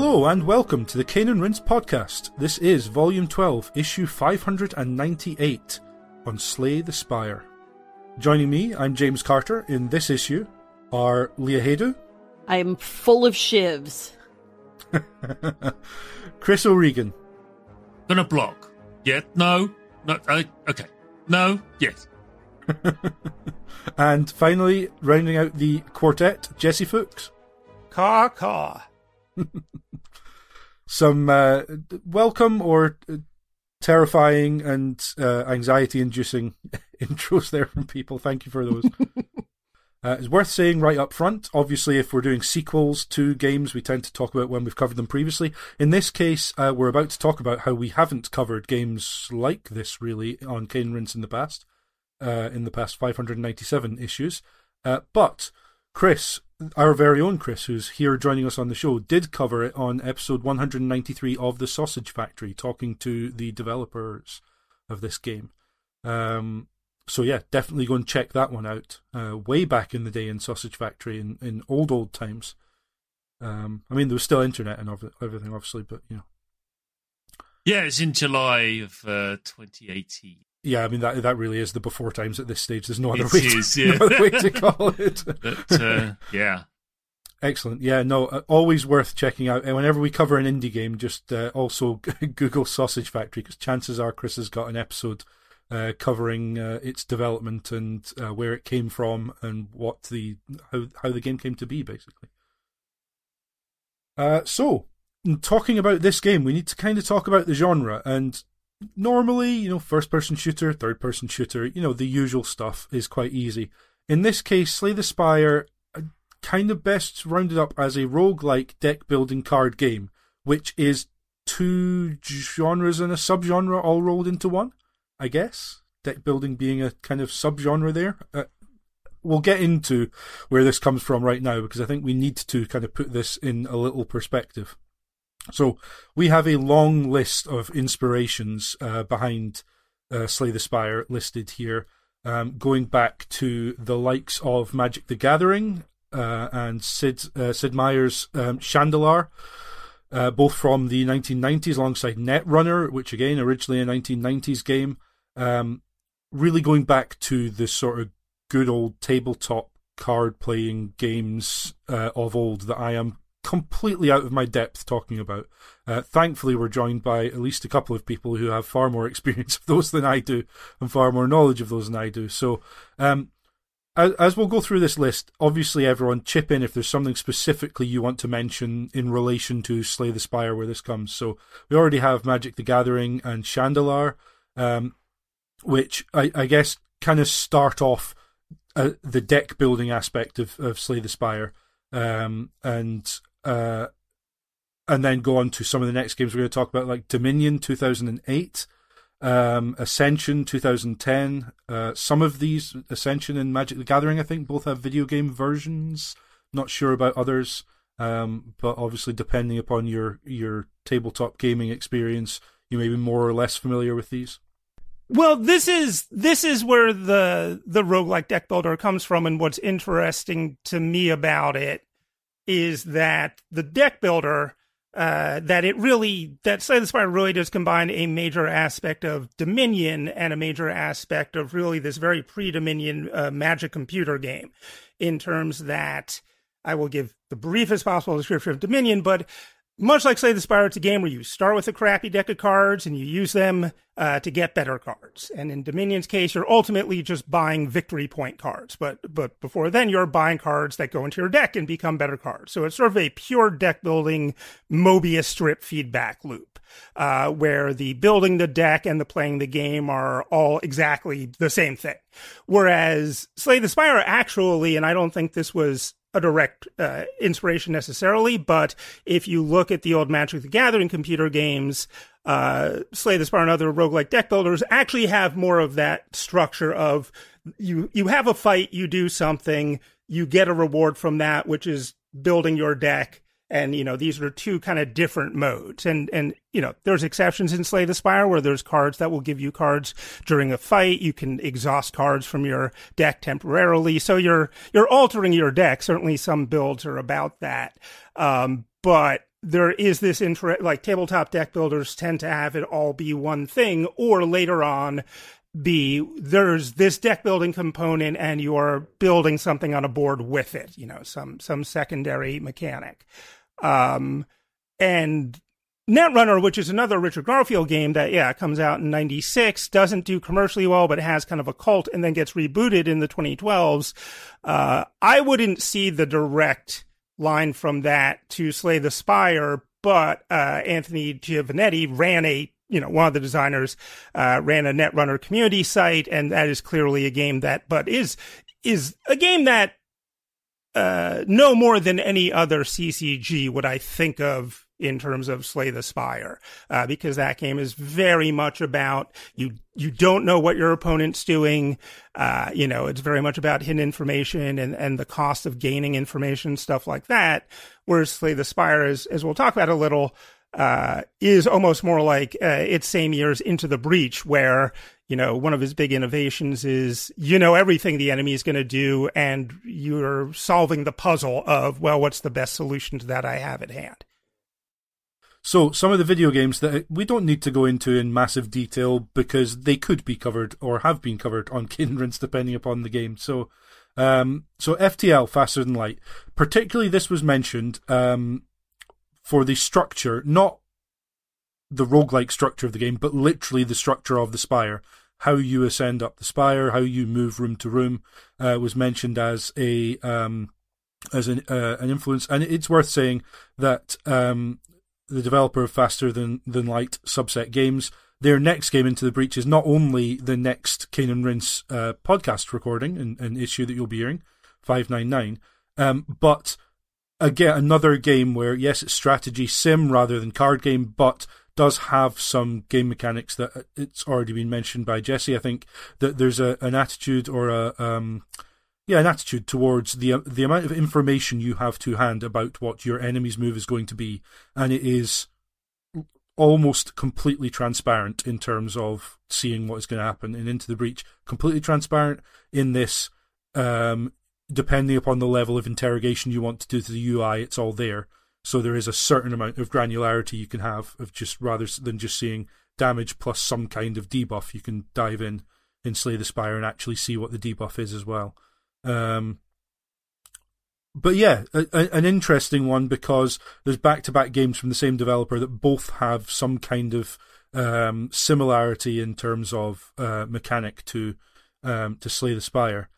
Hello and welcome to the Cane and Rinse podcast. This is Volume 12, Issue 598 on Slay the Spire. Joining me, I'm James Carter. In this issue are Leah Haydu, I'm full of shivs. Chris O'Regan, Gonna block. Yeah, no, no, uh, okay. No, yes. and finally, rounding out the quartet, Jesse Fuchs. Car, caw. Some uh, welcome or uh, terrifying and uh, anxiety inducing intros there from people. Thank you for those. Uh, it's worth saying right up front. Obviously, if we're doing sequels to games, we tend to talk about when we've covered them previously. In this case, uh, we're about to talk about how we haven't covered games like this really on Cane Rinse in the past, uh, in the past 597 issues. Uh, but Chris, our very own Chris, who's here joining us on the show, did cover it on episode 193 of The Sausage Factory, talking to the developers of this game. Um, so yeah, definitely go and check that one out. Uh, way back in the day in Sausage Factory in, in old old times. Um, I mean, there was still internet and everything, obviously, but you know. Yeah, it's in July of uh, 2018. Yeah, I mean that that really is the before times at this stage. There's no other It way, is, to, yeah. no other way to call it. But uh, yeah, Excellent. Yeah, no, uh, always worth checking out. And whenever we cover an indie game, just uh, also Google Sausage Factory because chances are Chris has got an episode uh, covering uh, its development and uh, where it came from and what the how how the game came to be, basically. Uh, so, in talking about this game, we need to kind of talk about the genre. And normally, you know, first person shooter, third person shooter, you know, the usual stuff is quite easy. In this case, Slay the Spire uh, kind of best rounded up as a roguelike deck building card game, which is two genres and a subgenre all rolled into one, I guess. Deck building being a kind of subgenre there. Uh, we'll get into where this comes from right now because I think we need to kind of put this in a little perspective. So we have a long list of inspirations uh, behind uh, Slay the Spire listed here, um, going back to the likes of Magic the Gathering uh, and Sid uh, Sid Meier's um, Shandalar, uh, both from the 1990s alongside Netrunner, which again originally a 1990s game. Um, really going back to the sort of good old tabletop card playing games uh, of old that I am completely out of my depth talking about. Uh, thankfully, we're joined by at least a couple of people who have far more experience of those than I do and far more knowledge of those than I do. So, um, as, as we'll go through this list, obviously, everyone chip in if there's something specifically you want to mention in relation to Slay the Spire where this comes. So, we already have Magic the Gathering and Shandalar, um, which I, I guess kind of start off uh, the deck building aspect of, of Slay the Spire. Um, and uh, and then go on to some of the next games we're going to talk about, like Dominion 2008, um, Ascension 2010. Uh, some of these, Ascension and Magic the Gathering, I think, both have video game versions. Not sure about others, um, but obviously, depending upon your your tabletop gaming experience, you may be more or less familiar with these. Well, this is this is where the the roguelike deck builder comes from and what's interesting to me about it is that the deck builder uh, that it really that Slay the Spire really does combine a major aspect of Dominion and a major aspect of really this very pre-Dominion uh, Magic computer game, in terms that I will give the briefest possible description of Dominion, but much like say the Spire, it's a game where you start with a crappy deck of cards and you use them uh, to get better cards. And in Dominion's case, you're ultimately just buying victory point cards. But but before then, you're buying cards that go into your deck and become better cards. So it's sort of a pure deck building Mobius strip feedback loop. Uh, where the building the deck and the playing the game are all exactly the same thing. Whereas Slay the Spire actually, and I don't think this was a direct uh, inspiration necessarily, but if you look at the old Magic the Gathering computer games, uh, Slay the Spire and other roguelike deck builders actually have more of that structure of you you have a fight, you do something, you get a reward from that, which is building your deck. And you know these are two kind of different modes, and and you know there's exceptions in Slay the Spire where there's cards that will give you cards during a fight. You can exhaust cards from your deck temporarily, so you're you're altering your deck. Certainly, some builds are about that, um, but there is this interest, like tabletop deck builders tend to have it all be one thing, or later on, be there's this deck building component and you're building something on a board with it, you know, some some secondary mechanic. Um, and Netrunner, which is another Richard Garfield game that, yeah, comes out in 96, doesn't do commercially well, but has kind of a cult and then gets rebooted in the 2012s. Uh, I wouldn't see the direct line from that to Slay the Spire, but, uh, Anthony Giovannetti ran a, you know, one of the designers, uh, ran a Netrunner community site, and that is clearly a game that, but is, is a game that, uh, no more than any other CCG would I think of in terms of Slay the Spire, uh, because that game is very much about you. You don't know what your opponent's doing. Uh, you know, it's very much about hidden information and and the cost of gaining information, stuff like that. Whereas Slay the Spire, is, as we'll talk about a little, uh, is almost more like uh, its same years into the breach, where you know one of his big innovations is you know everything the enemy is going to do, and you're solving the puzzle of well, what's the best solution to that I have at hand. So, some of the video games that we don't need to go into in massive detail because they could be covered or have been covered on Rinse depending upon the game. So, um, so FTL, Faster Than Light, particularly this was mentioned um, for the structure, not the roguelike structure of the game, but literally the structure of the spire. How you ascend up the spire, how you move room to room, uh, was mentioned as a um, as an uh, an influence, and it's worth saying that um, the developer of Faster Than Than Light subset games. Their next game into the breach is not only the next Cane and Rinse uh, podcast recording and, and, issue that you'll be hearing, five nine nine, um, but again another game where yes, it's strategy sim rather than card game, but does have some game mechanics that uh, it's already been mentioned by Jesse. I think that there's a an attitude or a um, yeah, an attitude towards the the amount of information you have to hand about what your enemy's move is going to be, and it is almost completely transparent in terms of seeing what is going to happen and into the breach. Completely transparent in this, um, depending upon the level of interrogation you want to do to the UI, it's all there. So there is a certain amount of granularity you can have of just rather than just seeing damage plus some kind of debuff. You can dive in in Slay the Spire and actually see what the debuff is as well. Um, but yeah, a, a, an interesting one because there's back-to-back games from the same developer that both have some kind of um, similarity in terms of uh, mechanic to um, to Slay the Spire.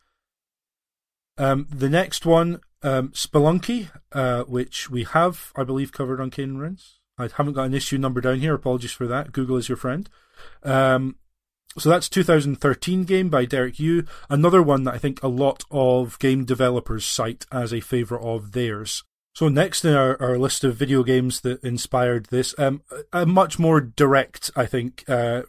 Um, the next one, um, Spelunky, uh, which we have, I believe, covered on Cane Rinse. I haven't got an issue number down here. Apologies for that. Google is your friend. Um, so that's 2013 game by Derek Yu. Another one that I think a lot of game developers cite as a favourite of theirs. So next in our, our list of video games that inspired this, um, a much more direct, I think, uh,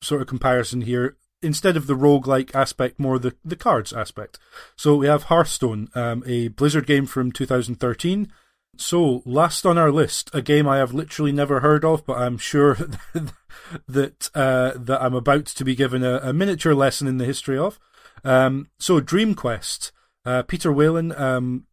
sort of comparison here. Instead of the roguelike aspect, more the, the cards aspect. So we have Hearthstone, um, a Blizzard game from 2013 so, last on our list, a game I have literally never heard of, but I'm sure that uh, that I'm about to be given a, a miniature lesson in the history of. Um, so, Dream Quest, uh, Peter Whalen, um,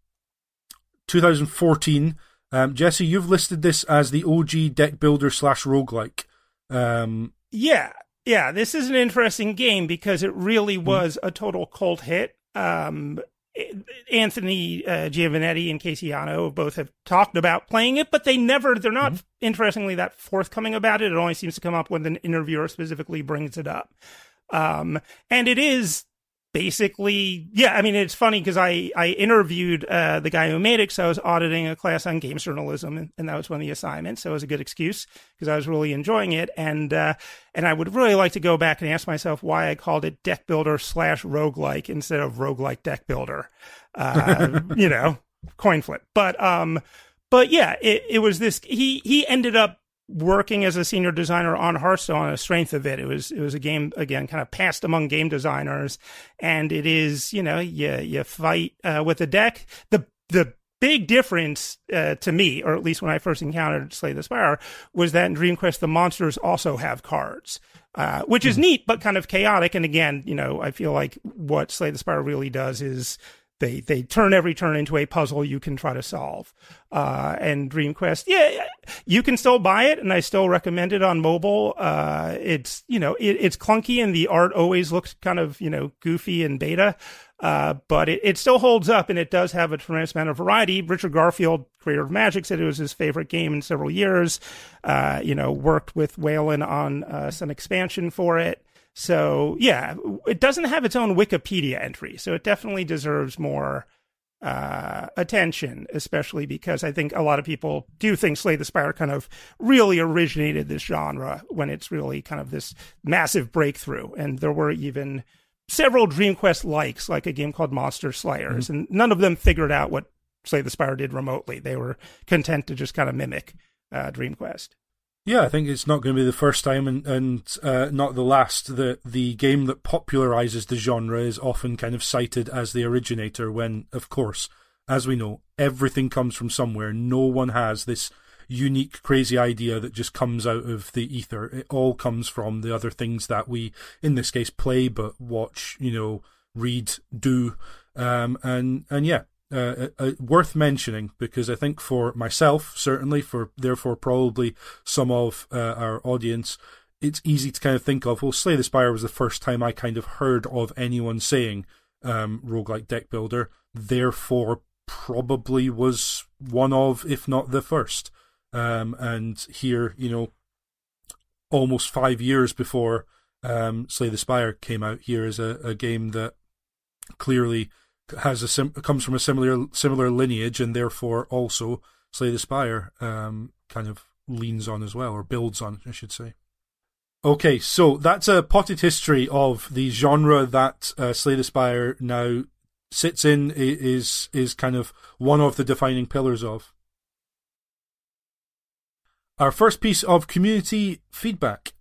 2014. Um, Jesse, you've listed this as the OG deck builder slash roguelike. Um, yeah, yeah, this is an interesting game because it really hmm. was a total cult hit. Um, Anthony uh, Giovannetti and Casey Yano both have talked about playing it, but they never, they're not, mm-hmm. interestingly, that forthcoming about it. It only seems to come up when an interviewer specifically brings it up. Um, and it is basically, yeah, I mean, it's funny because I, I interviewed uh, the guy who made it, so I was auditing a class on games journalism, and, and that was one of the assignments. So it was a good excuse because I was really enjoying it, and uh, and I would really like to go back and ask myself why I called it deck builder slash roguelike instead of roguelike deck builder. Uh, you know, coin flip. But um, but yeah, it, it was this. He he ended up working as a senior designer on Hearthstone on the strength of it. It was it was a game again, kind of passed among game designers, and it is you know you you fight uh, with a deck. The the big difference uh, to me, or at least when I first encountered Slay the Spire, was that in Dream Quest the monsters also have cards. Uh, which is hmm. neat, but kind of chaotic. And again, you know, I feel like what Slay the Spire really does is they they turn every turn into a puzzle you can try to solve. Uh, and Dream Quest, yeah, you can still buy it, and I still recommend it on mobile. Uh, it's you know it, it's clunky, and the art always looks kind of you know goofy and beta. Uh, but it, it still holds up and it does have a tremendous amount of variety. Richard Garfield, creator of Magic, said it was his favorite game in several years. Uh, you know, worked with Whalen on uh, some expansion for it. So yeah, it doesn't have its own Wikipedia entry, so it definitely deserves more uh, attention, especially because I think a lot of people do think Slay the Spire kind of really originated this genre when it's really kind of this massive breakthrough. And there were even several Dream Quest likes, like a game called Monster Slayers, mm-hmm. and none of them figured out what Slay the Spire did remotely. They were content to just kind of mimic uh, Dream Quest. Yeah, I think it's not going to be the first time and, and uh, not the last that the game that popularizes the genre is often kind of cited as the originator when, of course, as we know, everything comes from somewhere. No one has this unique, crazy idea that just comes out of the ether. It all comes from the other things that we, in this case, play, but watch, you know, read, do. Um, and, and yeah, uh, uh, uh, worth mentioning because I think for myself, certainly for therefore probably some of uh, our audience, it's easy to kind of think of. Well, Slay the Spire was the first time I kind of heard of anyone saying um, roguelike deck builder. Therefore, probably was one of, if not the first. Um, and here, you know, almost five years before um, Slay the Spire came out, here is a, a game that clearly has a sim- comes from a similar similar lineage, and therefore also Slay the Spire um, kind of leans on as well, or builds on, I should say. Okay, so that's a potted history of the genre that uh, Slay the Spire now sits in is is kind of one of the defining pillars of. Our first piece of community feedback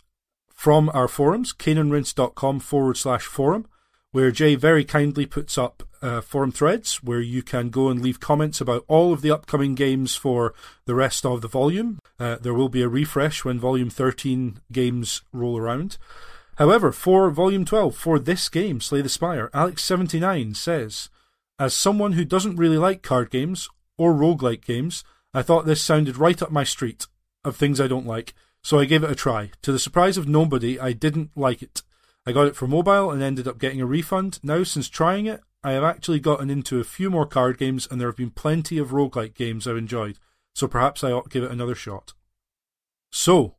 from our forums, caneandrinse.com forward slash forum where Jay very kindly puts up uh, forum threads where you can go and leave comments about all of the upcoming games for the rest of the volume. Uh, there will be a refresh when volume 13 games roll around. However, for volume 12, for this game, Slay the Spire, Alex79 says, As someone who doesn't really like card games or roguelike games, I thought this sounded right up my street of things I don't like, so I gave it a try. To the surprise of nobody, I didn't like it. I got it for mobile and ended up getting a refund. Now, since trying it, I have actually gotten into a few more card games and there have been plenty of roguelike games I've enjoyed, so perhaps I ought to give it another shot. So,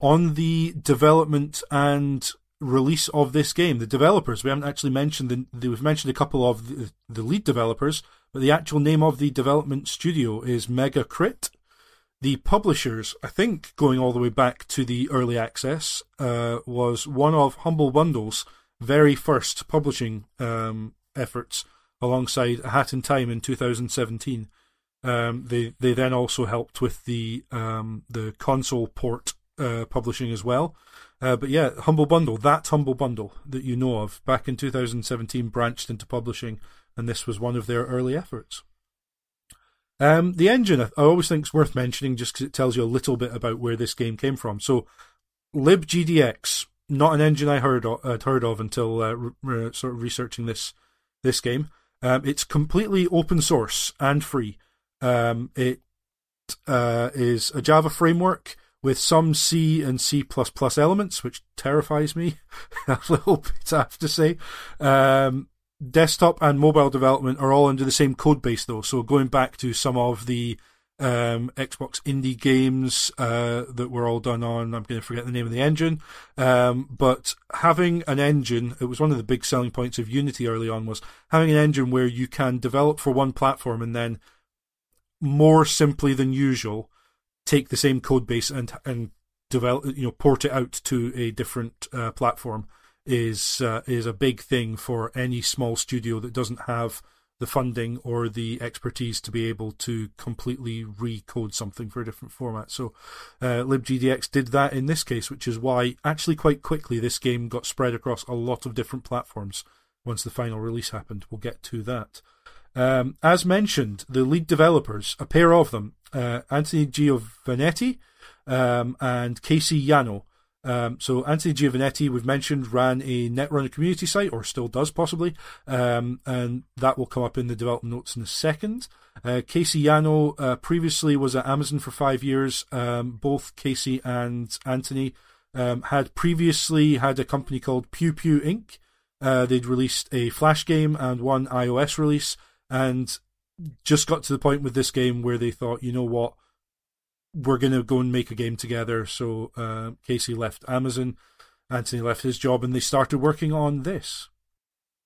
on the development and release of this game, the developers, we haven't actually mentioned the, we've mentioned a couple of the, the lead developers, but the actual name of the development studio is Mega Crit the publishers, I think, going all the way back to the early access, uh, was one of Humble Bundle's very first publishing um, efforts, alongside A Hat in Time in 2017. Um, they they then also helped with the um, the console port uh, publishing as well. Uh, but yeah, Humble Bundle, that Humble Bundle that you know of, back in 2017, branched into publishing, and this was one of their early efforts. Um, the engine, I always think is worth mentioning just because it tells you a little bit about where this game came from. So, libgdx, not an engine I heard of, heard of until uh, re- sort of researching this this game. Um, it's completely open source and free. Um, it uh, is a Java framework with some C and C++ elements, which terrifies me a little bit, I have to say. Um, desktop and mobile development are all under the same code base though. So going back to some of the um, Xbox indie games uh, that were all done on, I'm going to forget the name of the engine, um, but having an engine, it was one of the big selling points of Unity early on was having an engine where you can develop for one platform and then more simply than usual take the same code base and and develop you know port it out to a different uh, platform is uh, is a big thing for any small studio that doesn't have the funding or the expertise to be able to completely recode something for a different format. So uh, libgdx did that in this case, which is why actually quite quickly this game got spread across a lot of different platforms once the final release happened. We'll get to that. Um, as mentioned, the lead developers, a pair of them, uh, Anthony Giovannetti um, and Casey Yano, Um, so Anthony Giovannetti, we've mentioned, ran a Netrunner community site, or still does possibly, um, and that will come up in the development notes in a second. Uh, Casey Yano uh, previously was at Amazon for five years. Um, both Casey and Anthony um, had previously had a company called Pew Pew Inc. Uh, they'd released a Flash game and one iOS release, and just got to the point with this game where they thought, you know what, we're going to go and make a game together. So uh, Casey left Amazon, Anthony left his job, and they started working on this.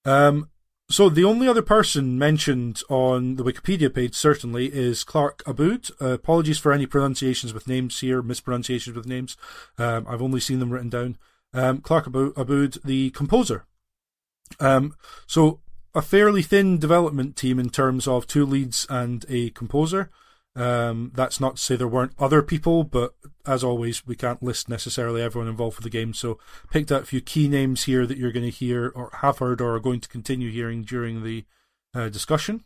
Um, so the only other person mentioned on the Wikipedia page certainly is Clark Aboud. Uh, apologies for any pronunciations with names here, mispronunciations with names. Um, I've only seen them written down. Um, Clark Aboud, the composer. Um, so a fairly thin development team in terms of two leads and a composer. Um, that's not to say there weren't other people, but as always, we can't list necessarily everyone involved with the game. So, picked out a few key names here that you're going to hear or have heard or are going to continue hearing during the uh, discussion.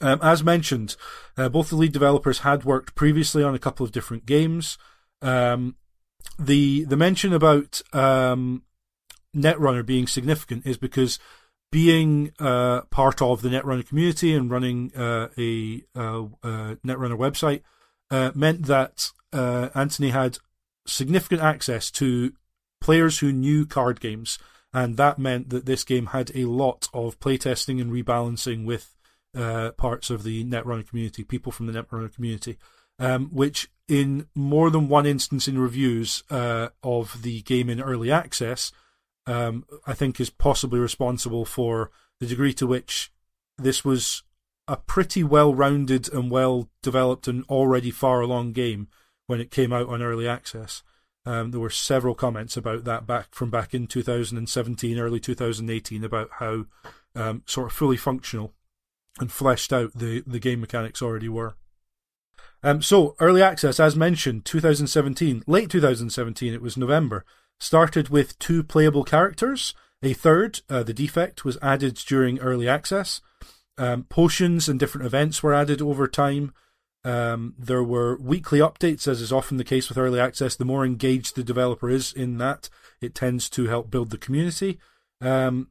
Um, as mentioned, uh, both the lead developers had worked previously on a couple of different games. Um, the the mention about um, Netrunner being significant is because being uh, part of the Netrunner community and running uh, a, uh, Netrunner website uh, meant that uh, Anthony had significant access to players who knew card games, and that meant that this game had a lot of playtesting and rebalancing with uh, parts of the Netrunner community, people from the Netrunner community, um, which in more than one instance in reviews of the game in early access um, I think is possibly responsible for the degree to which this was a pretty well rounded and well developed and already far along game when it came out on early access. Um, there were several comments about that back from back in 2017, early 2018, about how um, sort of fully functional and fleshed out the, the game mechanics already were. Um, so early access, as mentioned, 2017, late 2017, it was November started with two playable characters. A third, uh, the defect, was added during early access. Um, potions and different events were added over time. Um, there were weekly updates, as is often the case with early access. The more engaged the developer is in that, it tends to help build the community. Um,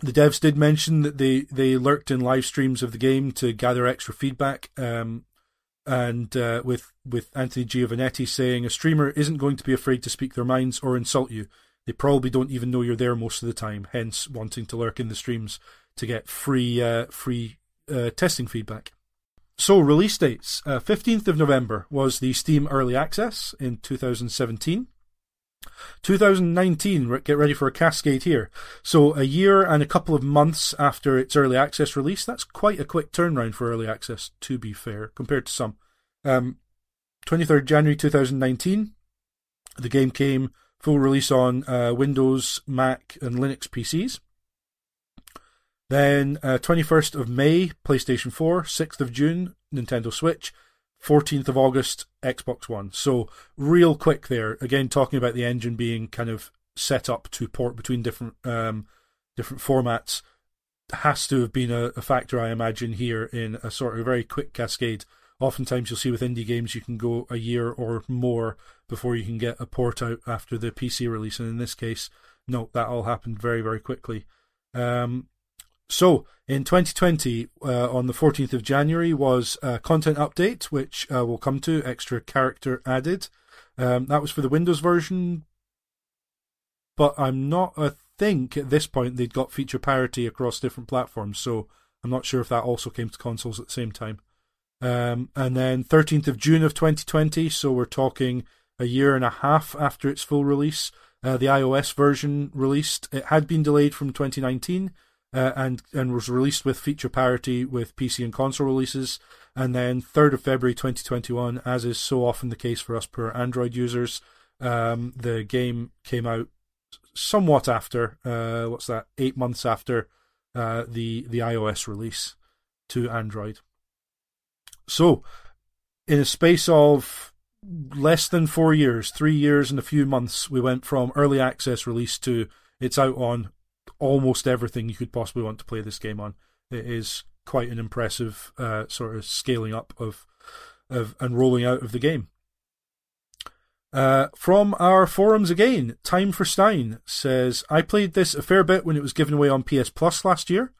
the devs did mention that they, they lurked in live streams of the game to gather extra feedback. Um, and uh, with with Anthony Giovannetti saying a streamer isn't going to be afraid to speak their minds or insult you. They probably don't even know you're there most of the time, hence wanting to lurk in the streams to get free uh, free uh, testing feedback. So release dates: uh, fifteenth of November was the Steam Early Access in 2017. 2019, get ready for a cascade here. So, a year and a couple of months after its early access release, that's quite a quick turnaround for early access, to be fair, compared to some. Um, 23rd January 2019, the game came full release on uh, Windows, Mac, and Linux PCs. Then, uh, 21st of May, PlayStation 4, 6th of June, Nintendo Switch, 14th of August, Xbox One. So real quick there. Again, talking about the engine being kind of set up to port between different um, different formats has to have been a, a, factor, I imagine, here in a sort of very quick cascade. Oftentimes, you'll see with indie games you can go a year or more before you can get a port out after the PC release, and in this case, no, that all happened very, very quickly. Um, so, in 2020, uh, on the 14th of January, was a content update, which uh, we'll come to, extra character added. Um, that was for the Windows version, but I'm not, I think at this point they'd got feature parity across different platforms, so I'm not sure if that also came to consoles at the same time. Um, and then 13th of June of 2020, so we're talking a year and a half after its full release, uh, the iOS version released. It had been delayed from 2019 uh, and and was released with feature parity with PC and console releases. And then 3rd of February 2021, as is so often the case for us poor Android users, um, the game came out somewhat after uh, what's that? Eight months after uh, the the iOS release to Android. So, in a space of less than four years, three years and a few months, we went from early access release to it's out on almost everything you could possibly want to play this game on. It is quite an impressive uh, sort of scaling up of of and rolling out of the game. Uh, from our forums again, Time for Stein says, I played this a fair bit when it was given away on PS Plus last year.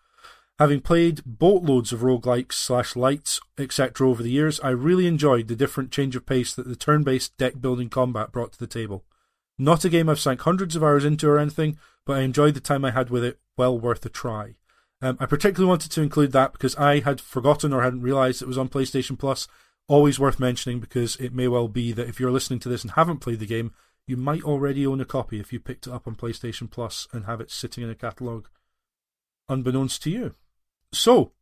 Having played boatloads of roguelikes slash lites, etc. over the years, I really enjoyed the different change of pace that the turn based deck building combat brought to the table. Not a game I've sank hundreds of hours into or anything, but I enjoyed the time I had with it, well worth a try. Um, I particularly wanted to include that because I had forgotten or hadn't realised it was on PlayStation Plus, always worth mentioning because it may well be that if you're listening to this and haven't played the game, you might already own a copy if you picked it up on PlayStation Plus and have it sitting in a catalogue unbeknownst to you. So,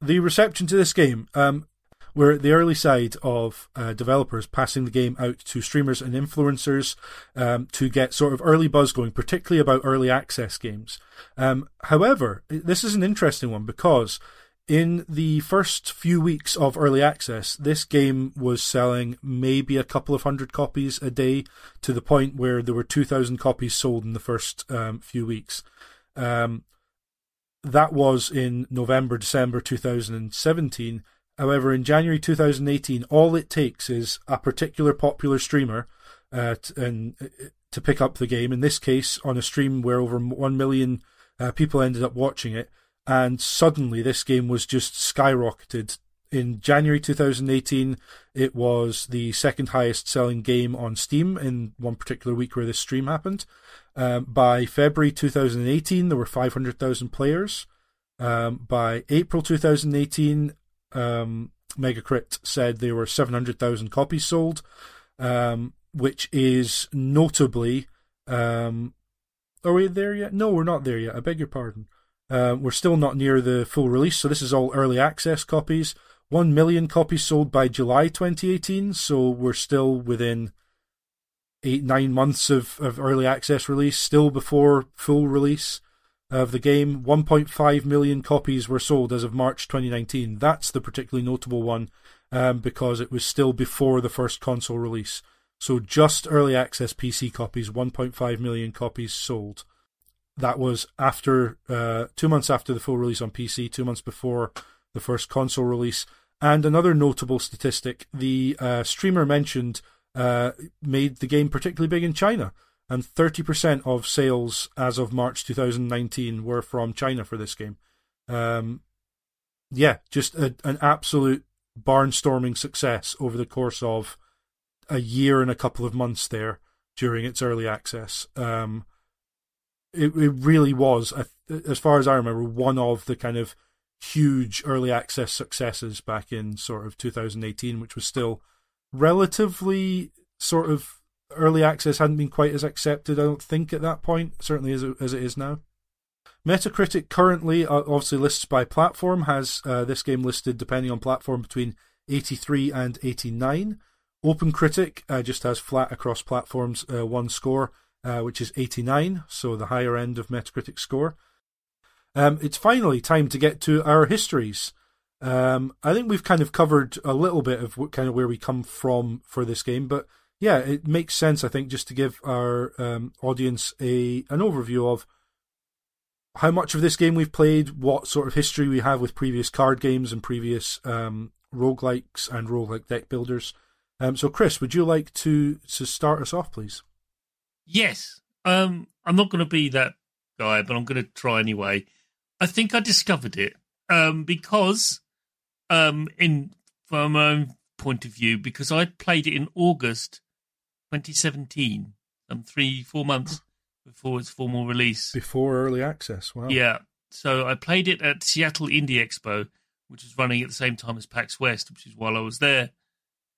the reception to this game. Um, we're at the early side of uh, developers passing the game out to streamers and influencers um, to get sort of early buzz going, particularly about early access games. Um, however, this is an interesting one because in the first few weeks of early access, this game was selling maybe a couple of hundred copies a day to the point where there were 2,000 copies sold in the first um, few weeks. Um, that was in November, December 2017. However, in January 2018, all it takes is a particular popular streamer uh, to, and, uh, to pick up the game. In this case, on a stream where over 1 million uh, people ended up watching it and suddenly this game was just skyrocketed. In January 2018, it was the second highest selling game on Steam in one particular week where this stream happened. Um, by February 2018, there were 500,000 players. Um, by April 2018, um, Megacrit said there were 700,000 copies sold, um, which is notably. Um, are we there yet? No, we're not there yet. I beg your pardon. Uh, we're still not near the full release, so this is all early access copies. 1 million copies sold by July 2018, so we're still within eight, nine months of, of early access release, still before full release of the game. 1.5 million copies were sold as of March 2019. That's the particularly notable one um, because it was still before the first console release. So just early access PC copies, 1.5 million copies sold that was after uh, two months after the full release on PC, two months before the first console release. And another notable statistic: the uh, streamer mentioned uh, made the game particularly big in China, and 30% of sales as of March 2019 were from China for this game. Um, yeah, just a, an absolute barnstorming success over the course of a year and a couple of months there during its early access. Um, it, it really was, as far as I remember, one of the kind of huge early access successes back in sort of 2018, which was still relatively sort of early access hadn't been quite as accepted, I don't think, at that point, certainly as it, as it is now. Metacritic currently, obviously lists by platform, has uh, this game listed depending on platform between 83 and 89. OpenCritic uh, just has flat across platforms uh, one score, uh, which is 89, so the higher end of Metacritic score. Um, it's finally time to get to our histories. Um, I think we've kind of covered a little bit of what, kind of where we come from for this game, but yeah, it makes sense. I think just to give our um, audience a an overview of how much of this game we've played, what sort of history we have with previous card games and previous um, roguelikes and roguelike deck builders. Um, so, Chris, would you like to to start us off, please? Yes. Um, I'm not going to be that guy, but I'm going to try anyway. I think I discovered it um, because, um, in from my own point of view, because I played it in August 2017, um, three four months before its formal release. Before early access, wow. Yeah. So I played it at Seattle Indie Expo, which was running at the same time as PAX West, which is while I was there.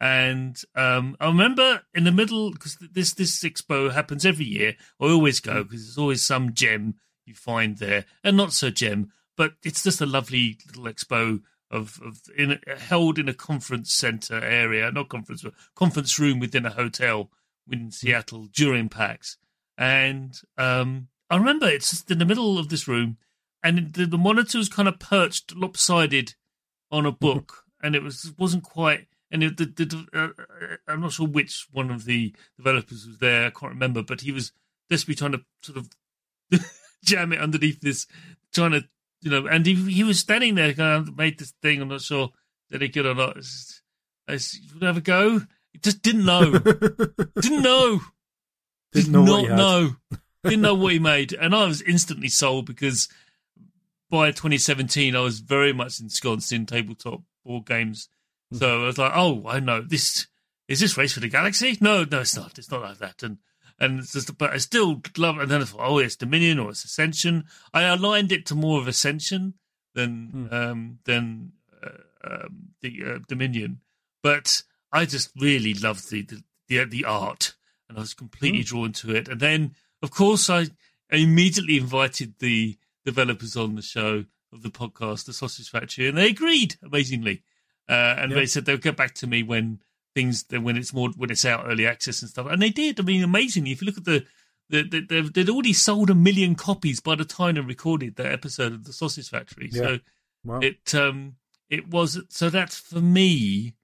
And um, I remember in the middle because this this expo happens every year. I always go because there's always some gem you find there, and not so gem, but it's just a lovely little expo of of in held in a conference center area, not conference, but conference room within a hotel in Seattle during PAX. And um, I remember it's just in the middle of this room, and the, the monitor was kind of perched lopsided on a book, and it was wasn't quite and it, the, the, uh, uh, I'm not sure which one of the developers was there. I can't remember, but he was desperately trying to sort of jam it underneath this, trying to, you know, and he, he was standing there, kind of made this thing. I'm not sure that he could or not. I would have a go, Just didn't know. didn't know. Didn't Did know what not he had. know. Didn't know what he made, and I was instantly sold because by 2017 I was very much ensconced in tabletop board games. Hmm. So I was like, oh, I know this. Is this Race for the Galaxy? No, no, it's not. It's not like that. And and it's just, but I still love. And then I thought, oh, it's Dominion or it's Ascension. I aligned it to more of Ascension than Hmm. um than uh, um, the uh, Dominion, but I just really loved the the the, the art, and I was completely Hmm. drawn to it. And then, of course, I immediately invited the developers on the show of the podcast, the Sausage Factory, and they agreed amazingly. Uh, and Yeah. they said they'll get back to me when things when it's more when it's out early access and stuff. And they did. I mean, amazingly, if you look at the the, the, they've, they'd already sold a million copies by the time they recorded that episode of the Sausage Factory. So Wow. it um it was so that's for me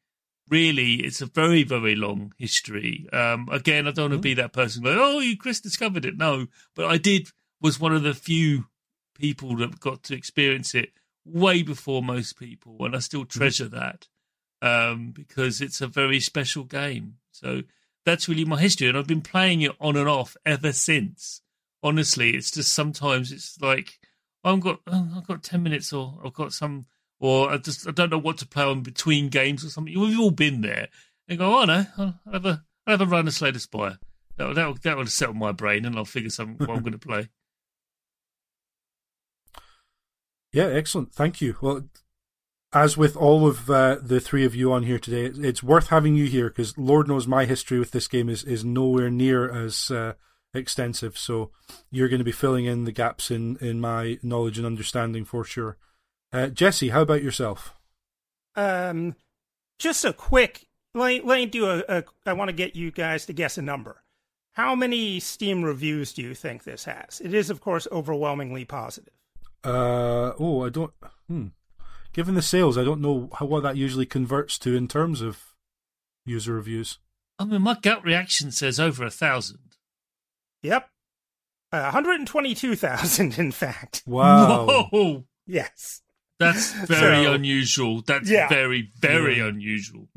really it's a very very long history. Um again i don't want to be that person like oh you chris discovered it. No but i did was one of the few people that got to experience it way before most people and i still treasure that um because it's a very special game. So that's really my history and i've been playing it on and off ever since. Honestly it's just sometimes it's like I've got oh, I've got ten minutes, or I've got some, or I just I don't know what to play on between games or something. We've all been there and go, oh no, I'll have a I'll have a run of Slay the Spire. That that that would settle my brain, and I'll figure some what I'm going to play. Yeah, excellent. Thank you. Well, as with all of uh, the three of you on here today, it's- it's worth having you here because Lord knows my history with this game is, is nowhere near as uh, extensive. So you're going to be filling in the gaps in, in my knowledge and understanding for sure. Uh, Jesse, how about yourself? Um, just a quick. Let, let me do a, a. I want to get you guys to guess a number. How many Steam reviews do you think this has? It is, of course, overwhelmingly positive. Uh, oh, I don't. Hmm. Given the sales, I don't know how what that usually converts to in terms of user reviews. I mean, my gut reaction says over a thousand. Yep, uh, 122,000, in fact. Wow. Whoa, Yes. That's very So- unusual. That's Yeah. very very Yeah. unusual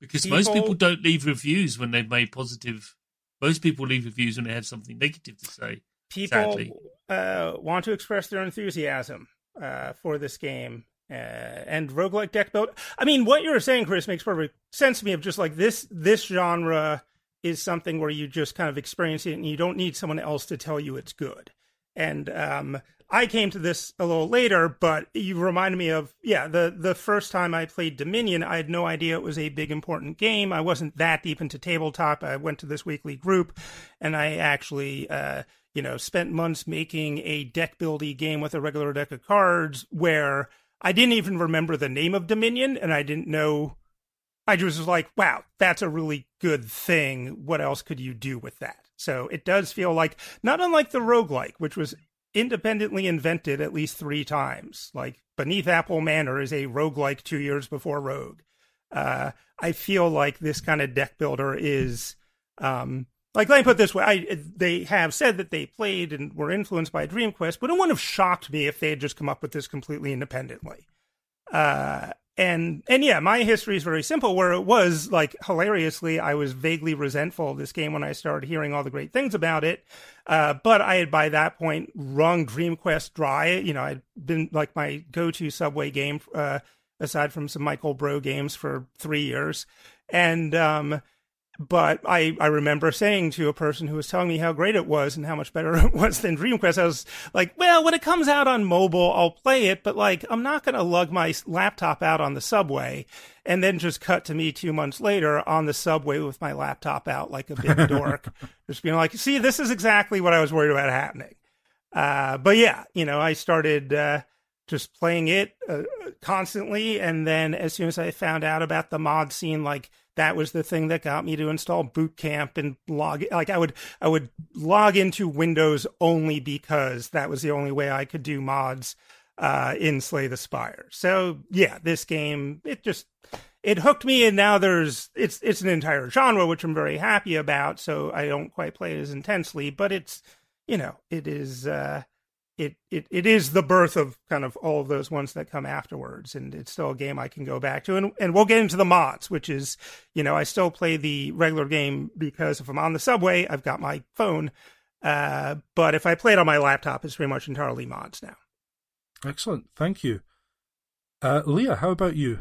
because most People- people don't leave reviews when they've made positive. Most people leave reviews when they have something negative to say. people uh, want to express their enthusiasm uh, for this game uh, and roguelike deck build. I mean, what you were saying, Chris, makes perfect sense to me. Of just like this, this genre is something where you just kind of experience it, and you don't need someone else to tell you it's good. And um, I came to this a little later, but you reminded me of yeah the the first time I played Dominion, I had no idea it was a big important game. I wasn't that deep into tabletop. I went to this weekly group, and I actually uh, you know spent months making a deck buildy game with a regular deck of cards where I didn't even remember the name of Dominion, and I didn't know. I just was like, wow, that's a really good thing. What else could you do with that? So it does feel like, not unlike the roguelike, which was independently invented at least three times. Like Beneath Apple Manor is a roguelike two years before Rogue. Uh, I feel like this kind of deck builder is, um, like let me put this way: I they have said that they played and were influenced by Dream Quest, but it wouldn't have shocked me if they had just come up with this completely independently. Uh, and and yeah, my history is very simple. Where it was like hilariously, I was vaguely resentful of this game when I started hearing all the great things about it. Uh, but I had by that point wrung Dream Quest dry. You know, I'd been like my go-to Subway game, uh, aside from some Michael Brough games for three years, and um, but I, I remember saying to a person who was telling me how great it was and how much better it was than DreamQuest, I was like, well, when it comes out on mobile, I'll play it, but like, I'm not going to lug my laptop out on the subway and then just cut to me two months later on the subway with my laptop out like a big dork. Just being like, see, this is exactly what I was worried about happening. Uh, but yeah, you know, I started, uh, just playing it uh, constantly. And then as soon as I found out about the mod scene, like that was the thing that got me to install Boot Camp and log. Like I would, I would log into Windows only because that was the only way I could do mods uh, in Slay the Spire. So yeah, this game it just it hooked me, and now there's it's it's an entire genre which I'm very happy about. So I don't quite play it as intensely, but it's you know it is. Uh, it, it it is the birth of kind of all of those ones that come afterwards, and it's still a game I can go back to. And and we'll get into the mods, which is you know I still play the regular game because if I'm on the subway, I've got my phone. Uh, but if I play it on my laptop, it's pretty much entirely mods now. Excellent, thank you, uh, Leah. How about you?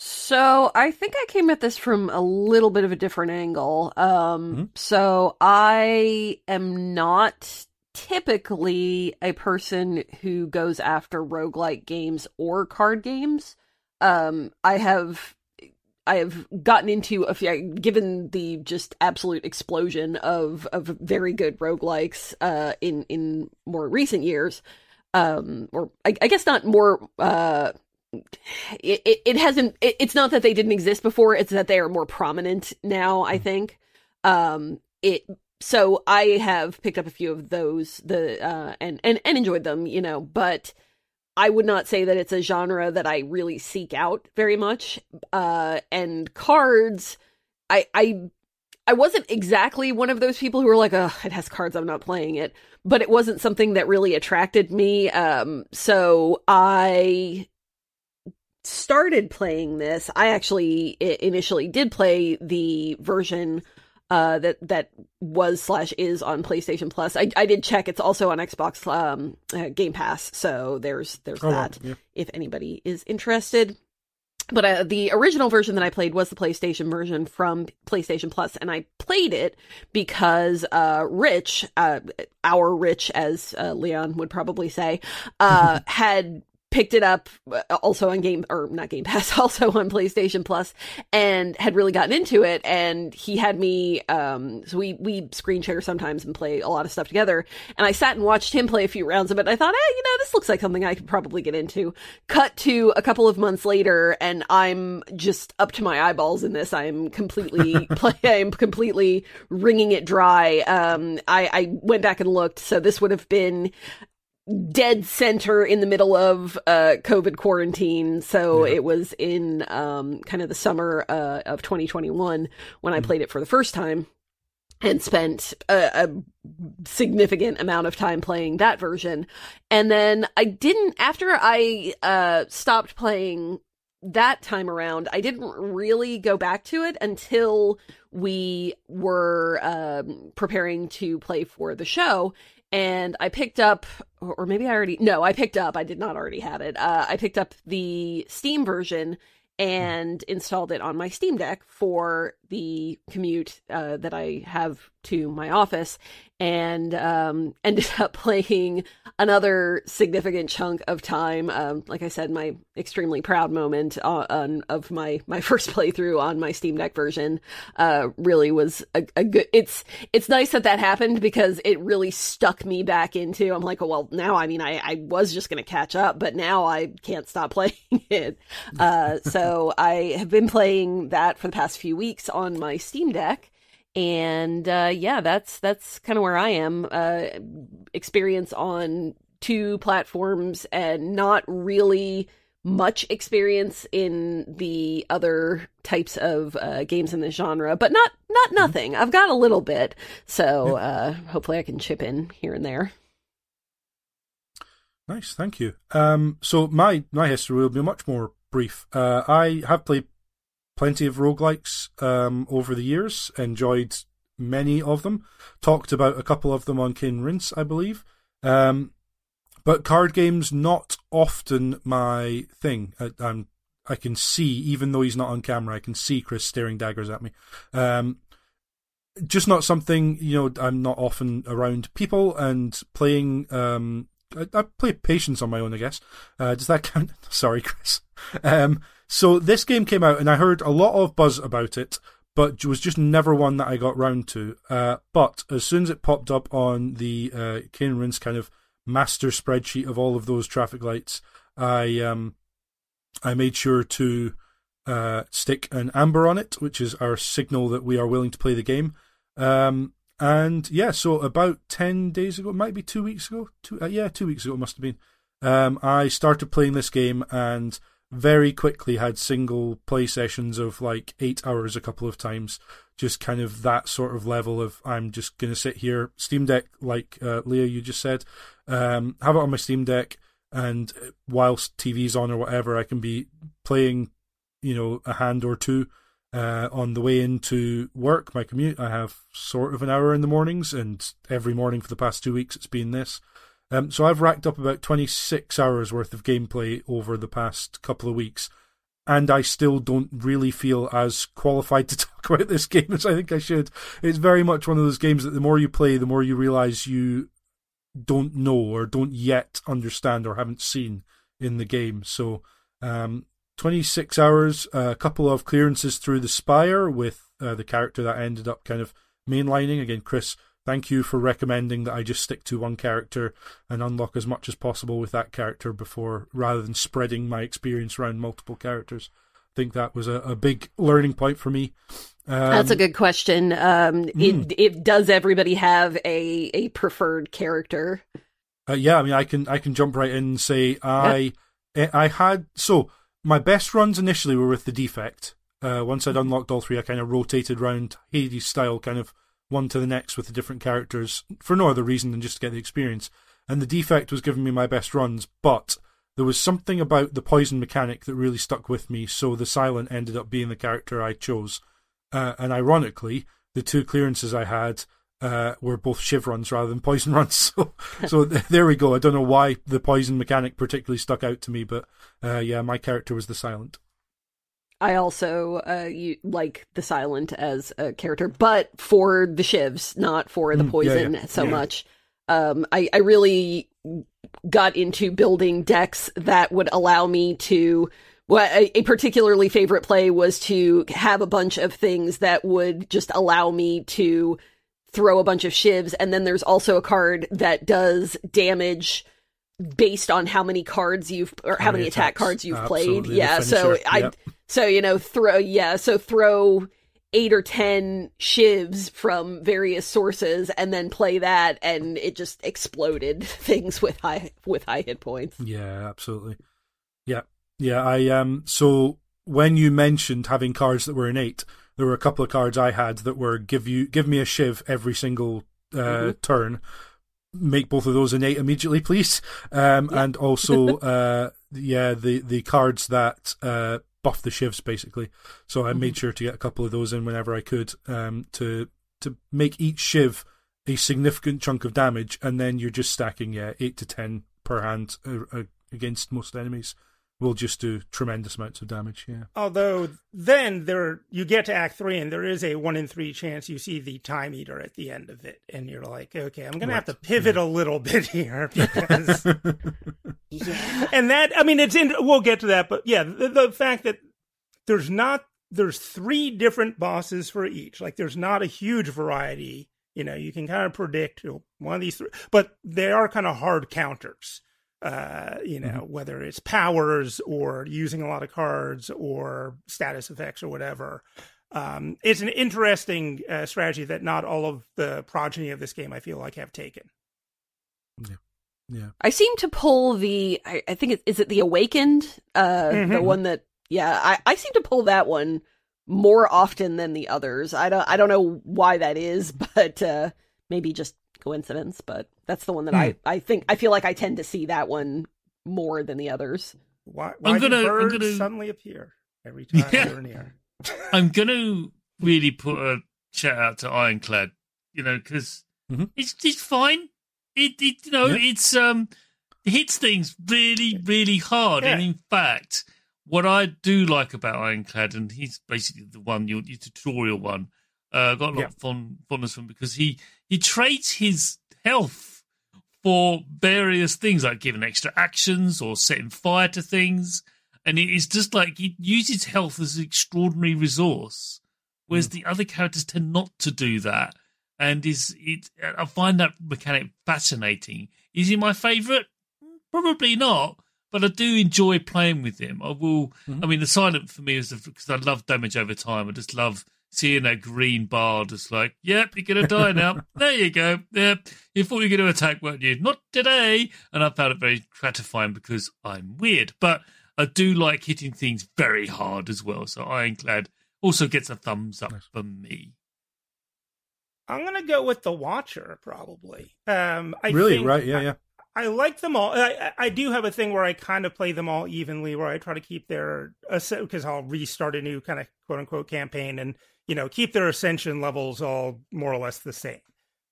So I think I came at this from a little bit of a different angle. Um, mm-hmm. so I am not typically a person who goes after roguelike games or card games. Um, I have I have gotten into a few, given the just absolute explosion of of very good roguelikes uh, in in more recent years, um, or I, I guess not more. Uh, it, it, it hasn't. It, it's not that they didn't exist before. It's that they are more prominent now. I think. Um, it so I have picked up a few of those the uh and and and enjoyed them, you know, but I would not say that it's a genre that I really seek out very much. Uh and cards I I I wasn't exactly one of those people who were like, "Oh, it has cards, I'm not playing it." But it wasn't something that really attracted me. Um so I started playing this. I actually initially did play the version uh, that that was slash is on PlayStation Plus. I I did check; it's also on Xbox um, uh, Game Pass. So there's there's oh, that. Yeah. If anybody is interested. But uh, the original version that I played was the PlayStation version from PlayStation Plus, and I played it because uh, Rich, uh, our Rich, as uh, Leon would probably say, uh, had picked it up uh, also on game or not game pass also on playstation plus and had really gotten into it. And he had me um so we we screen share sometimes and play a lot of stuff together. And i sat and watched him play a few rounds of it. I thought hey you know this looks like something i could probably get into. Cut to a couple of months later and i'm just up to my eyeballs in this. I'm completely play i'm completely wringing it dry. Um i i went back and looked. So this would have been dead center in the middle of uh, COVID quarantine. So yeah. it was in um, kind of the summer uh, of 2021 when I mm-hmm. played it for the first time and spent a, a, significant amount of time playing that version. And then I didn't, after I uh, stopped playing that time around, I didn't really go back to it until we were um, preparing to play for the show and I picked up, or maybe I already, no, I picked up, I did not already have it. Uh, I picked up the Steam version and installed it on my Steam Deck for the commute uh, that I have to my office and um, ended up playing another significant chunk of time. Um, like I said, my extremely proud moment uh, on, of my my first playthrough on my Steam Deck version uh, really was a, a, good. It's it's nice that that happened because it really stuck me back into. I'm like, well, now I mean, I, I was just going to catch up, but now I can't stop playing it. Uh, so I have been playing that for the past few weeks on my Steam Deck and uh, yeah, that's that's kind of where I am. Uh, experience on two platforms and not really much experience in the other types of uh, games in the genre, but not not mm-hmm. nothing. I've got a little bit, so uh, hopefully I can chip in here and there. Nice, thank you. Um, so my my history will be much more brief. Uh, I have played plenty of roguelikes um, over the years, enjoyed many of them, talked about a couple of them on Cane Rinse, I believe. Um, but card games, not often my thing. I, I'm, I can see, even though he's not on camera, I can see Chris staring daggers at me. Um, just not something, you know, I'm not often around people and playing. Um, I, I play Patience on my own, I guess. Uh, does that count? Sorry, Chris. Um, so this game came out, and I heard a lot of buzz about it, but was just never one that I got round to. Uh, but as soon as it popped up on the uh, Rinse kind of master spreadsheet of all of those traffic lights, I um, I made sure to uh, stick an amber on it, which is our signal that we are willing to play the game. Um, and yeah, so about ten days ago, might be two weeks ago, two uh, yeah, two weeks ago it must have been. Um, I started playing this game and very quickly had single play sessions of like eight hours a couple of times. Just kind of that sort of level of I'm just going to sit here, Steam Deck, like uh, Leah, you just said, um, have it on my Steam Deck, and whilst TV's on or whatever, I can be playing, you know, a hand or two. Uh, on the way into work, my commute, I have sort of an hour in the mornings, and every morning for the past two weeks it's been this. Um, so I've racked up about 26 hours worth of gameplay over the past couple of weeks, and I still don't really feel as qualified to talk about this game as I think I should. It's very much one of those games that the more you play, the more you realize you don't know or don't yet understand or haven't seen in the game. So, um, 26 hours, a couple of clearances through the spire with uh, the character that ended up kind of mainlining. Again, Chris Thank you for recommending that I just stick to one character and unlock as much as possible with that character before, rather than spreading my experience around multiple characters. I think that was a, a big learning point for me. Um, That's a good question. Um, mm. it, it, does everybody have a a preferred character? Uh, yeah, I mean, I can I can jump right in and say I yep. I had so my best runs initially were with the defect. Uh, once I'd unlocked all three, I kind of rotated around Hades style, kind of one to the next with the different characters for no other reason than just to get the experience. And the defect was giving me my best runs, but there was something about the poison mechanic that really stuck with me, so the silent ended up being the character I chose. Uh, and ironically, the two clearances I had uh, were both shiv runs rather than poison runs. So, so there we go. I don't know why the poison mechanic particularly stuck out to me, but uh, yeah, my character was the silent. I also uh, you, like the silent as a character, but for the shivs, not for the poison mm, yeah, yeah. so yeah. much. Um, I, I really got into building decks that would allow me to. Well, a, a particularly favorite play was to have a bunch of things that would just allow me to throw a bunch of shivs, and then there's also a card that does damage based on how many cards you've or how, how many, attack cards you've Absolutely. played. Yeah, so I so you know throw yeah so throw eight or ten shivs from various sources and then play that and it just exploded things with high with high hit points. Yeah, absolutely. Yeah, yeah. I um. So when you mentioned having cards that were innate, there were a couple of cards I had that were give you give me a shiv every single uh, mm-hmm. turn make both of those innate immediately, please. Um, yeah. and also, uh, yeah, the the cards that uh, buff the shivs basically. So I mm-hmm. made sure to get a couple of those in whenever I could um, to to make each shiv a significant chunk of damage, and then you're just stacking yeah eight to ten per hand uh, uh against most enemies will just do tremendous amounts of damage. Yeah. Although then there you get to Act Three, and there is a one in three chance you see the time eater at the end of it, and you're like, okay, I'm gonna right. have to pivot yeah. a little bit here because. yeah. And that I mean, it's in. We'll get to that, but yeah, the, the fact that there's not there's three different bosses for each. Like there's not a huge variety. You know, you can kind of predict one of these three, but they are kind of hard counters uh, you know, mm-hmm. whether it's powers or using a lot of cards or status effects or whatever. Um, it's an interesting uh, strategy that not all of the progeny of this game I feel like have taken. Yeah. Yeah. I seem to pull the I, I think it, is it the awakened uh mm-hmm. the one that yeah I, I seem to pull that one more often than the others. I don't I don't know why that is, but uh maybe just coincidence, but that's the one that I, hmm. I think I feel like I tend to see that one more than the others. Why, why I'm gonna, birds I'm gonna... suddenly appear every time yeah. they're near? I'm gonna really put a shout out to Ironclad, you know, because mm-hmm. it's it's fine. It, it you know yeah. it's um it hits things really really hard, yeah. and in fact, what I do like about Ironclad, and he's basically the one your, your tutorial one. Uh, got a lot yeah. of fond, fondness from because he he trades his health for various things like giving extra actions or setting fire to things. And it is just like he uses health as an extraordinary resource, whereas mm. the other characters tend not to do that. And is it? I find that mechanic fascinating. Is he my favourite? Probably not, but I do enjoy playing with him. I will. Mm-hmm. I mean, the silent for me is because I love damage over time. I just love seeing that green bar just like, yep, you're going to die now. there you go. Yep. You thought you were going to attack, weren't you? Not today. And I found it very gratifying because I'm weird. But I do like hitting things very hard as well. So Ironclad glad also gets a thumbs up nice. for me. I'm gonna go with the Watcher probably. Um, I really right, yeah, yeah. I, I like them all. I, I do have a thing where I kind of play them all evenly, where I try to keep their because I'll restart a new kind of quote unquote campaign and you know keep their ascension levels all more or less the same.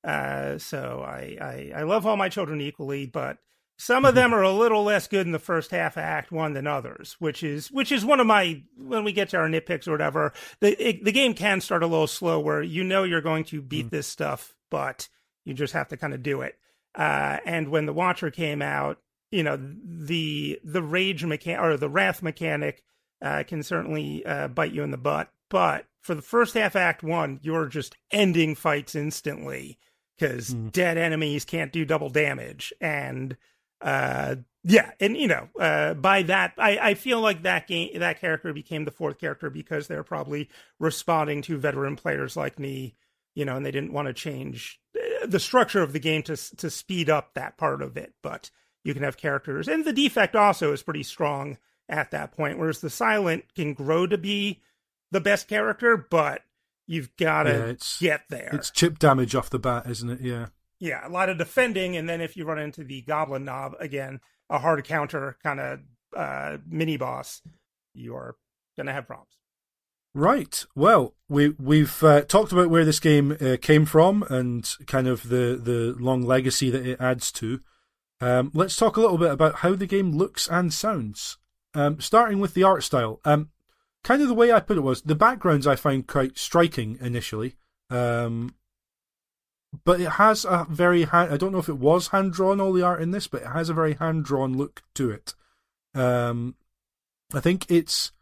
Uh, so I, I I love all my children equally, but some of them are a little less good in the first half of Act One than others, which is which is one of my when we get to our nitpicks or whatever. The it, the game can start a little slow, where you know you're going to beat mm. this stuff, but you just have to kind of do it. Uh, and when the Watcher came out, you know the the rage mechanic or the wrath mechanic uh, can certainly uh, bite you in the butt. But for the first half, Act One, you're just ending fights instantly because mm. dead enemies can't do double damage and uh yeah and you know uh by that i i feel like that game that character became the fourth character because they're probably responding to veteran players like me you know and they didn't want to change uh, the structure of the game to to speed up that part of it but you can have characters and the defect also is pretty strong at that point whereas the silent can grow to be the best character but you've got to yeah, get there it's chip damage off the bat isn't it yeah yeah, a lot of defending, and then if you run into the Goblin Knob again, a hard counter kind of uh, mini boss, you are gonna have problems. Right. Well, we we've uh, talked about where this game uh, came from and kind of the the long legacy that it adds to. Um, let's talk a little bit about how the game looks and sounds. Um, starting with the art style. Um, kind of the way I put it was the backgrounds I find quite striking initially. Um, but it has a very hand, I don't know if it was hand drawn all the art in this, but it has a very hand drawn look to it. Um, I think it's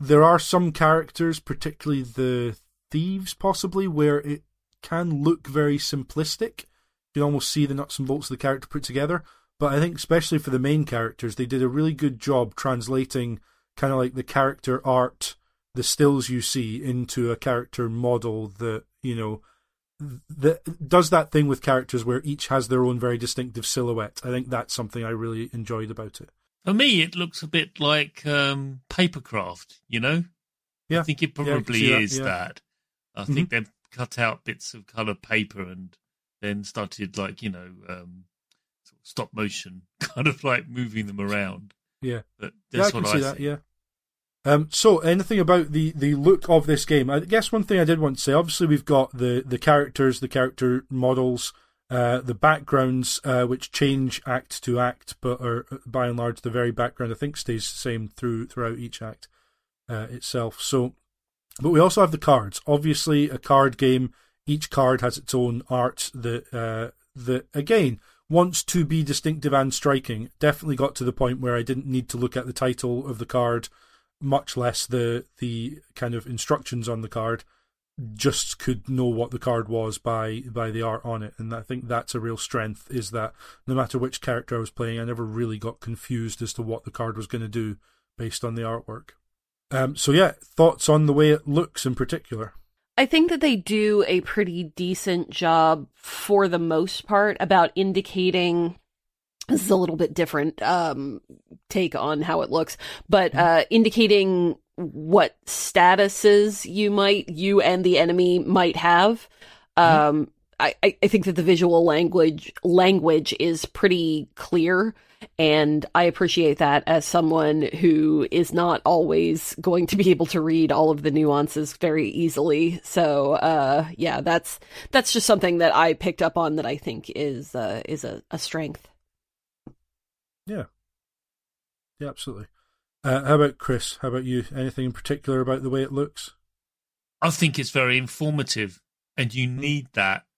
there are some characters, particularly the thieves, possibly where it can look very simplistic. You can almost see the nuts and bolts of the character put together. But I think, especially for the main characters, they did a really good job translating kind of like the character art, the stills you see, into a character model that you know that does that thing with characters where each has their own very distinctive silhouette. I think that's something I really enjoyed about it. For me, it looks a bit like um, papercraft. You know, yeah, I think it probably yeah, is that, yeah. that. I mm-hmm. think they've cut out bits of coloured paper and then started like you know um, stop motion, kind of like moving them around. Yeah, yeah, I can see, I that. Yeah. Um, so, anything about the, the look of this game? I guess one thing I did want to say. Obviously, we've got the, the characters, the character models, uh, the backgrounds, uh, which change act to act, but are by and large the very background. I think stays the same through throughout each act uh, itself. So, but we also have the cards. Obviously, a card game. Each card has its own art that uh, that again wants to be distinctive and striking. Definitely got to the point where I didn't need to look at the title of the card much less the the kind of instructions on the card. Just could know what the card was by by the art on it. And i think that's a real strength is that no matter which character i was playing i never really got confused as to what the card was going to do based on the artwork. Um, so yeah thoughts on the way it looks in particular I think that they do a pretty decent job for the most part about indicating this is a little bit different um, take on how it looks, but mm-hmm. uh, indicating what statuses you might, you and the enemy might have. Mm-hmm. Um, I, I think that the visual language language is pretty clear, and I appreciate that as someone who is not always going to be able to read all of the nuances very easily. So, uh, yeah, that's that's just something that I picked up on that I think is uh, is a, a strength. Yeah. Yeah, absolutely. Uh, how about Chris? How about you? Anything in particular about the way it looks? I think it's very informative, and you need that in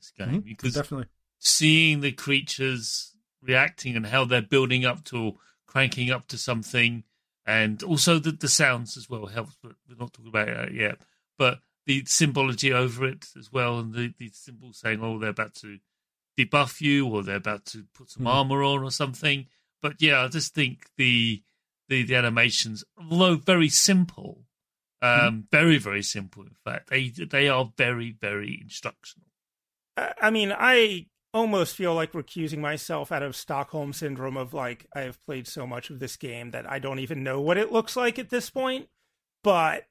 this game mm-hmm, because definitely seeing the creatures reacting and how they're building up to cranking up to something, and also the the sounds as well helps. But we're not talking about it yet. But the symbology over it as well, and the the symbols saying, "Oh, they're about to debuff you or they're about to put some mm. armor on or something. But yeah, I just think the the, the animations, although very simple, um, mm. very very simple. In fact, they they are very very instructional. I mean, I almost feel like recusing myself out of Stockholm syndrome of like I have played so much of this game that I don't even know what it looks like at this point. But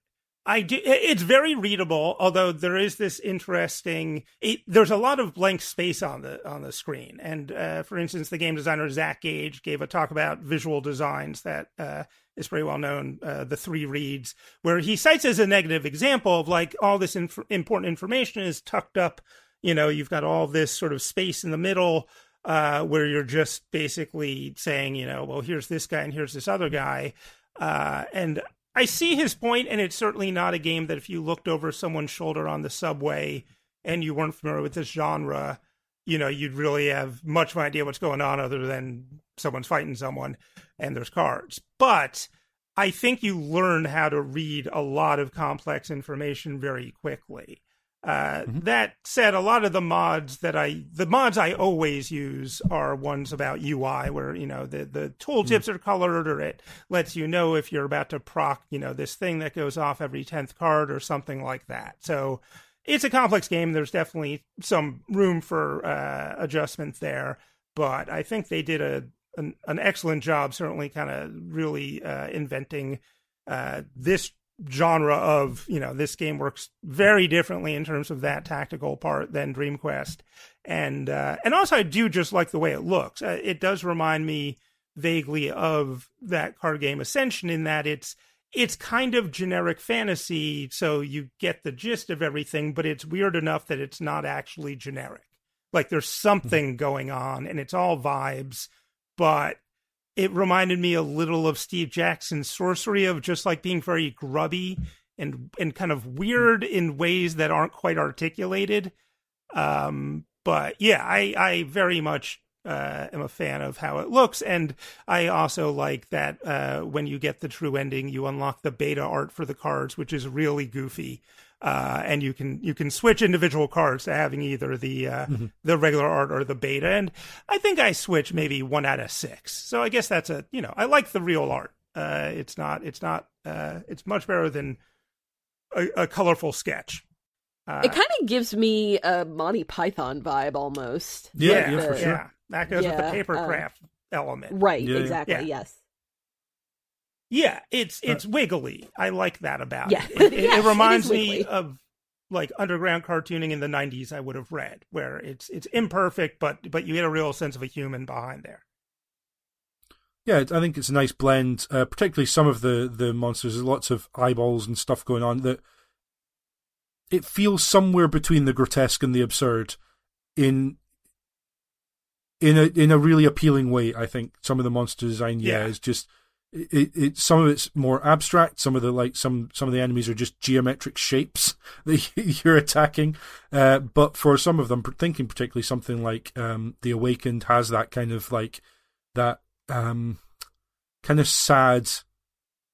I do. It's very readable, although there is this interesting. It, there's a lot of blank space on the on the screen, and uh, for instance, the game designer Zach Gage gave a talk about visual designs that uh, is pretty well known. Uh, the three reads, where he cites as a negative example of like all this inf- important information is tucked up. You know, you've got all this sort of space in the middle. Uh, where you're just basically saying, you know, well, here's this guy and here's this other guy. Uh, and I see his point, and it's certainly not a game that if you looked over someone's shoulder on the subway and you weren't familiar with this genre, you know, you'd really have much of an idea what's going on other than someone's fighting someone and there's cards. But I think you learn how to read a lot of complex information very quickly. Uh, mm-hmm. That said, a lot of the mods that I, the mods I always use are ones about UI where, you know, the, the tooltips mm-hmm. are colored or it lets you know if you're about to proc, you know, this thing that goes off every 10th card or something like that. So it's a complex game. There's definitely some room for uh, adjustment there, but I think they did a, an, an excellent job, certainly kind of really uh, inventing uh, this genre of you know this game works very differently in terms of that tactical part than Dream Quest, and uh, and also I do just like the way it looks. Uh, it does remind me vaguely of that card game Ascension in that it's it's kind of generic fantasy, so you get the gist of everything, but it's weird enough that it's not actually generic. Like there's something mm-hmm. going on, and it's all vibes, but it reminded me a little of Steve Jackson's sorcery of just like being very grubby and and kind of weird in ways that aren't quite articulated. Um, but yeah, I I very much uh, am a fan of how it looks, and I also like that uh, when you get the true ending, you unlock the beta art for the cards, which is really goofy uh, and you can you can switch individual cards to having either the uh, mm-hmm. the regular art or the beta. And I think I switch maybe one out of six. So I guess that's a you know I like the real art. Uh, it's not it's not uh, it's much better than a, a colorful sketch. Uh, it kind of gives me a Monty Python vibe almost. Yeah, yeah, yeah for sure. Yeah, that goes yeah, with the paper craft element. Right. exactly. Yes. Yeah, it's it's uh, wiggly. I like that about yeah. it. It, it, it reminds me of like underground cartooning in the 90s I would have read where it's it's imperfect but but you get a real sense of a human behind there. Yeah, I think it's a nice blend, uh, particularly some of the the monsters. There's lots of eyeballs and stuff going on that it feels somewhere between the grotesque and the absurd in in a in a really appealing way. I think some of the monster design, yeah, yeah. is just it, it, some of it's more abstract. Some of the like some some of the enemies are just geometric shapes that you're attacking. Uh, but for some of them, thinking particularly something like um, the Awakened has that kind of like that um, kind of sad,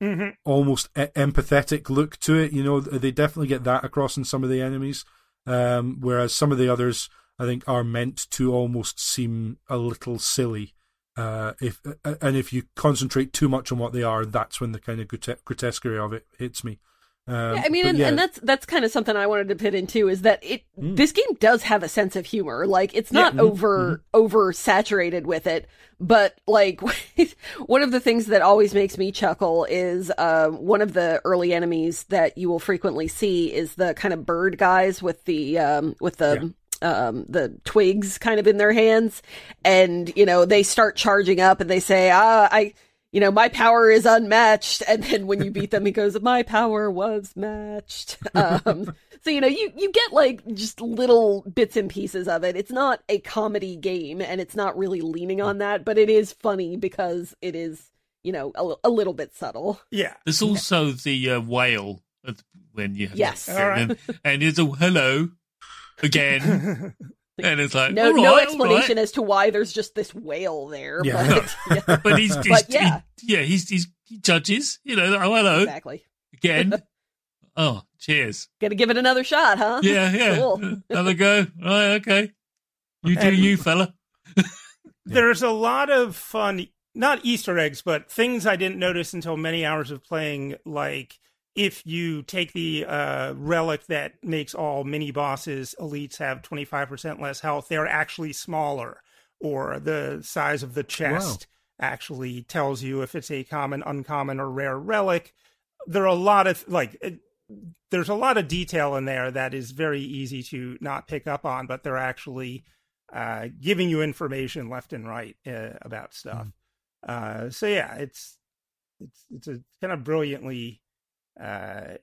mm-hmm. almost e- empathetic look to it. You know, they definitely get that across in some of the enemies. Um, whereas some of the others, I think, are meant to almost seem a little silly. Uh, if uh, and if you concentrate too much on what they are, that's when the kind of grotesquerie of it hits me. Um, yeah, I mean, and, yeah. and, that's that's kind of something I wanted to pit into is that it mm. this game does have a sense of humor. Like it's not yeah. Mm-hmm. over mm-hmm. over saturated with it, but like one of the things that always makes me chuckle is uh, one of the early enemies that you will frequently see is the kind of bird guys with the um, with the um, the twigs kind of in their hands, and you know they start charging up, and they say, "Ah, I." You know, my power is unmatched, and then when you beat them, he goes, "My power was matched." Um, so you know, you you get like just little bits and pieces of it. It's not a comedy game, and it's not really leaning on that, but it is funny because it is, you know, a, a little bit subtle. Yeah. There's also the uh, whale when you have yes, and, and it's a hello again. and it's like no, no explanation right. as to why there's just this whale there. Yeah. But, yeah. but he's, he's but yeah, he, yeah, he's, he's he judges. You know, oh hello, exactly again. oh, cheers. Gonna give it another shot, huh? Yeah, yeah. Cool. Uh, another go. Right, okay. You do and you, fella. there's a lot of fun, not Easter eggs, but things I didn't notice until many hours of playing, like if you take the uh, relic that makes all mini bosses elites have 25% less health, they're actually smaller, or the size of the chest wow. actually tells you if it's a common, uncommon, or rare relic. There are a lot of like. It, there's a lot of detail in there that is very easy to not pick up on, but they're actually uh, giving you information left and right uh, about stuff. Mm. so yeah, it's it's it's a kind of brilliantly uh,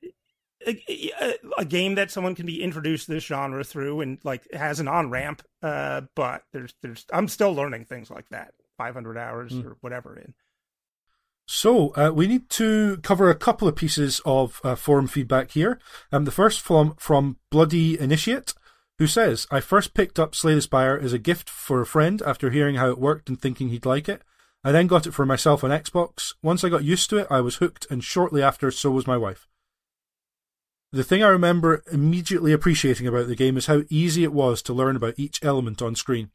a, a, game that someone can be introduced to this genre through and like has an on ramp. Uh, but there's there's I'm still learning things like that. 500 hours mm. or whatever in. So uh, we need to cover a couple of pieces of uh, forum feedback here. Um, the first from from Bloody Initiate, who says, "I first picked up Slay the Spire as a gift for a friend after hearing how it worked and thinking he'd like it. I then got it for myself on Xbox. Once I got used to it, I was hooked, and shortly after, so was my wife. The thing I remember immediately appreciating about the game is how easy it was to learn about each element on screen.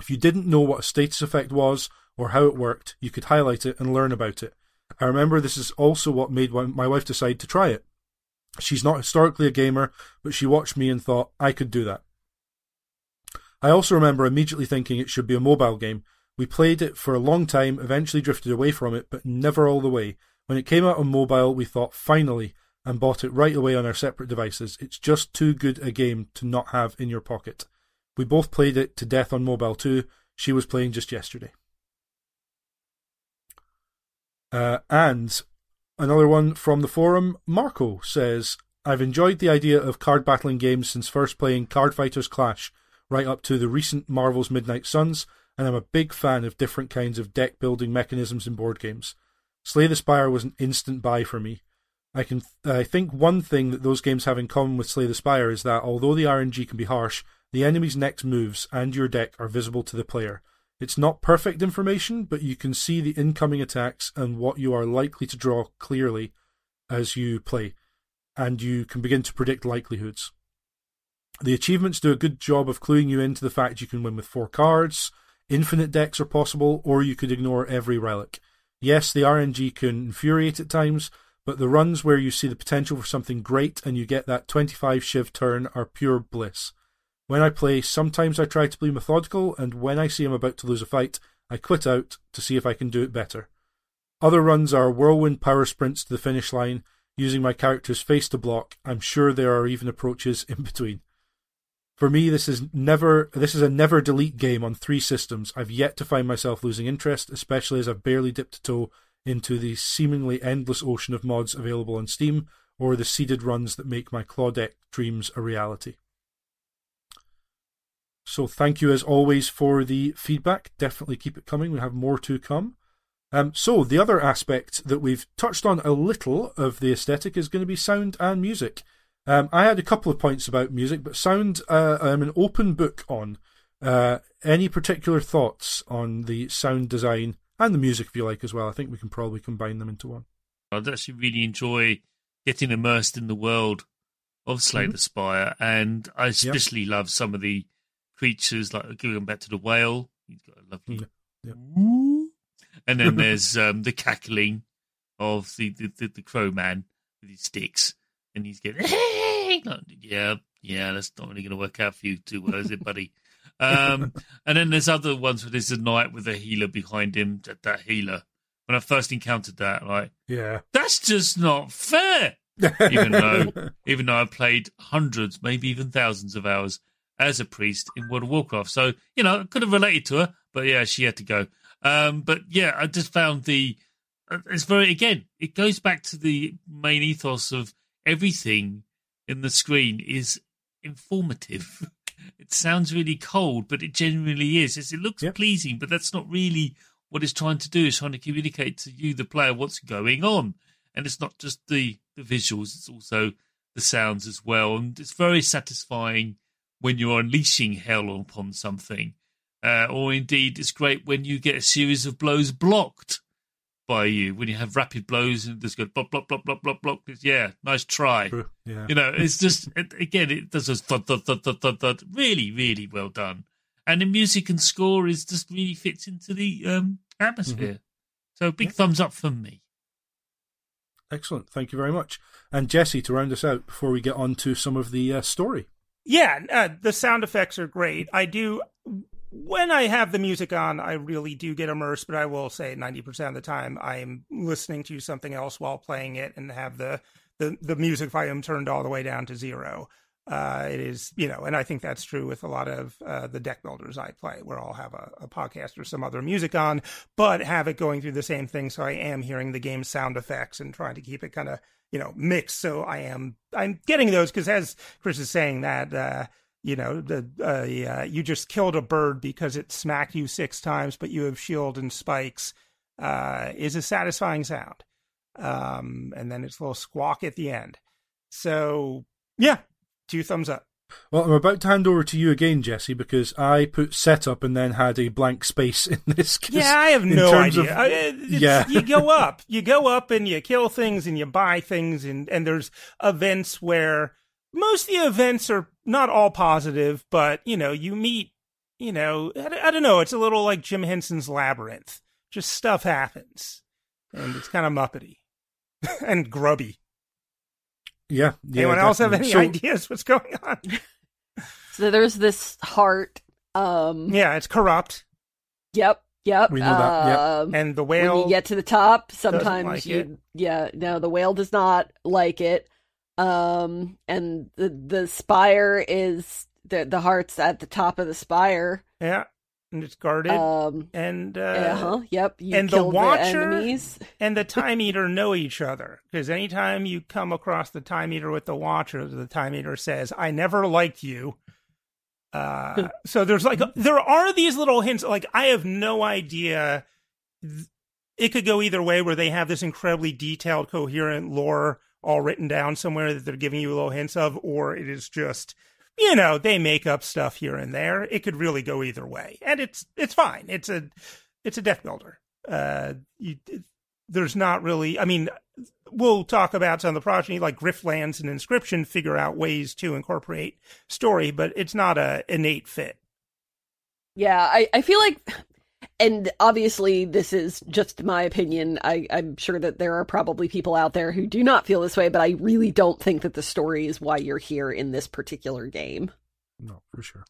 If you didn't know what a status effect was or how it worked, you could highlight it and learn about it. I remember this is also what made my wife decide to try it. She's not historically a gamer, but she watched me and thought I could do that. I also remember immediately thinking it should be a mobile game we played it for a long time, eventually drifted away from it, but never all the way. When it came out on mobile, we thought finally, and bought it right away on our separate devices. It's just too good a game to not have in your pocket. We both played it to death on mobile too. She was playing just yesterday. Uh, and another one from the forum, Marco says, I've enjoyed the idea of card battling games since first playing Card Fighters Clash, right up to the recent Marvel's Midnight Suns, and I'm a big fan of different kinds of deck building mechanisms in board games. Slay the Spire was an instant buy for me. I can I think one thing that those games have in common with Slay the Spire is that although the RNG can be harsh, the enemy's next moves and your deck are visible to the player. It's not perfect information, but you can see the incoming attacks and what you are likely to draw clearly as you play, and you can begin to predict likelihoods. The achievements do a good job of cluing you into the fact you can win with four cards, Infinite decks are possible, or you could ignore every relic. Yes, the RNG can infuriate at times, but the runs where you see the potential for something great and you get that 25 Shiv turn are pure bliss. When I play, sometimes I try to be methodical, and when I see I'm about to lose a fight, I quit out to see if I can do it better. Other runs are whirlwind power sprints to the finish line, using my character's face to block. I'm sure there are even approaches in between. For me, this is never this is a never delete game on three systems. I've yet to find myself losing interest, especially as I've barely dipped a toe into the seemingly endless ocean of mods available on Steam or the seeded runs that make my Clawdeck dreams a reality. So thank you as always for the feedback. Definitely keep it coming. We have more to come. Um, so the other aspect that we've touched on a little of the aesthetic is going to be sound and music. Um, I had a couple of points about music, but sound uh, I'm an open book on. Uh, any particular thoughts on the sound design and the music, if you like, as well? I think we can probably combine them into one. I'd actually really enjoy getting immersed in the world of Slay mm-hmm. the Spire, and I especially yep. love some of the creatures, like going back to the whale. He's got a lovely. Yep. And then there's um, the cackling of the, the, the, the crow man with his sticks and he's getting, hey! yeah, yeah, that's not really going to work out for you too well, is it, buddy? um, and then there's other ones where there's a knight with a healer behind him. That, that healer, when I first encountered that, like, yeah, that's just not fair. even though, even though I played hundreds, maybe even thousands of hours as a priest in World of Warcraft, so you know, I could have related to her, but yeah, she had to go. Um, but yeah, I just found the uh, it's very again, it goes back to the main ethos of everything in the screen is informative. It sounds really cold, but it genuinely is. It looks yep. pleasing, but that's not really what it's trying to do. It's trying to communicate to you, the player, what's going on. And it's not just the, the visuals, it's also the sounds as well. And it's very satisfying when you're unleashing hell upon something. Uh, or indeed, it's great when you get a series of blows blocked by you when you have rapid blows and just go block, block, block, block, block, block. Yeah, nice try. Yeah. You know, it's just it, again, it does a thud, thud, thud, thud, thud, thud. Really, really well done. And the music and score is just really fits into the um, atmosphere. Mm-hmm. So big yeah. thumbs up from me. Excellent. Thank you very much. And Jesse, to round us out before we get on to some of the uh, story. Yeah, uh, the sound effects are great. I do when I have the music on, I really do get immersed, but I will say 90% of the time I am listening to something else while playing it and have the the, the music volume turned all the way down to zero. Uh, it is, you know, and I think that's true with a lot of uh, the deck builders I play, where I'll have a, a, podcast or some other music on, but have it going through the same thing. So I am hearing the game's sound effects and trying to keep it kind of, you know, mixed. So I am, I'm getting those because as Chris is saying that, uh, you know, the uh, you just killed a bird because it smacked you six times, but you have shield and spikes, uh, is a satisfying sound. Um, and then it's a little squawk at the end. So yeah, two thumbs up. Well, I'm about to hand over to you again, Jesse, because I put setup and then had a blank space in this. Yeah, I have no idea. Of, yeah, you go up, you go up, and you kill things, and you buy things, and and there's events where most of the events are not all positive, but you know, you meet, you know, I, I don't know. It's a little like Jim Henson's Labyrinth. Just stuff happens, and it's kind of muppety and grubby. Yeah. yeah Anyone else have any so, ideas what's going on? so there's this heart. Um Yeah, it's corrupt. Yep. Yep. We know that. Yep. Um, and the whale. When you get to the top, sometimes like you. It. Yeah. No, the whale does not like it. Um, and the the spire is the the heart's at the top of the spire. Yeah and it's guarded. Um, and uh, uh-huh, yep. and the watcher the and the time eater know each other because anytime you come across the time eater with the watcher, the time eater says, "I never liked you." Uh, so there's like there are these little hints. Like I have no idea. It could go either way, where they have this incredibly detailed, coherent lore all written down somewhere that they're giving you little hints of, or it is just you know, they make up stuff here and there. It could really go either way, and it's it's fine. It's a it's a deck builder. Uh, you, there's not really. I mean, we'll talk about some of the progeny like Griftlands and Inscription figure out ways to incorporate story, but it's not a innate fit. Yeah, I I feel like and obviously this is just my opinion I, i'm sure that there are probably people out there who do not feel this way but i really don't think that the story is why you're here in this particular game no for sure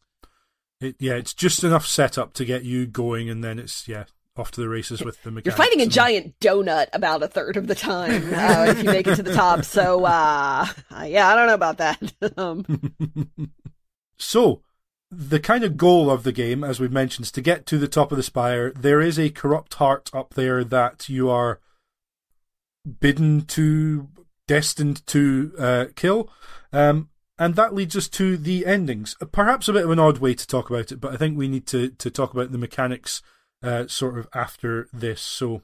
it, yeah it's just enough setup to get you going and then it's yeah off to the races with the mechanics. You're fighting a giant donut about a third of the time uh, if you make it to the top. So, uh, yeah, I don't know about that. um. so, the kind of goal of the game, as we've mentioned, is to get to the top of the spire. There is a corrupt heart up there that you are bidden to, destined to uh, kill. Um, and that leads us to the endings. Perhaps a bit of an odd way to talk about it, but I think we need to, to talk about the mechanics uh, sort of after this. So,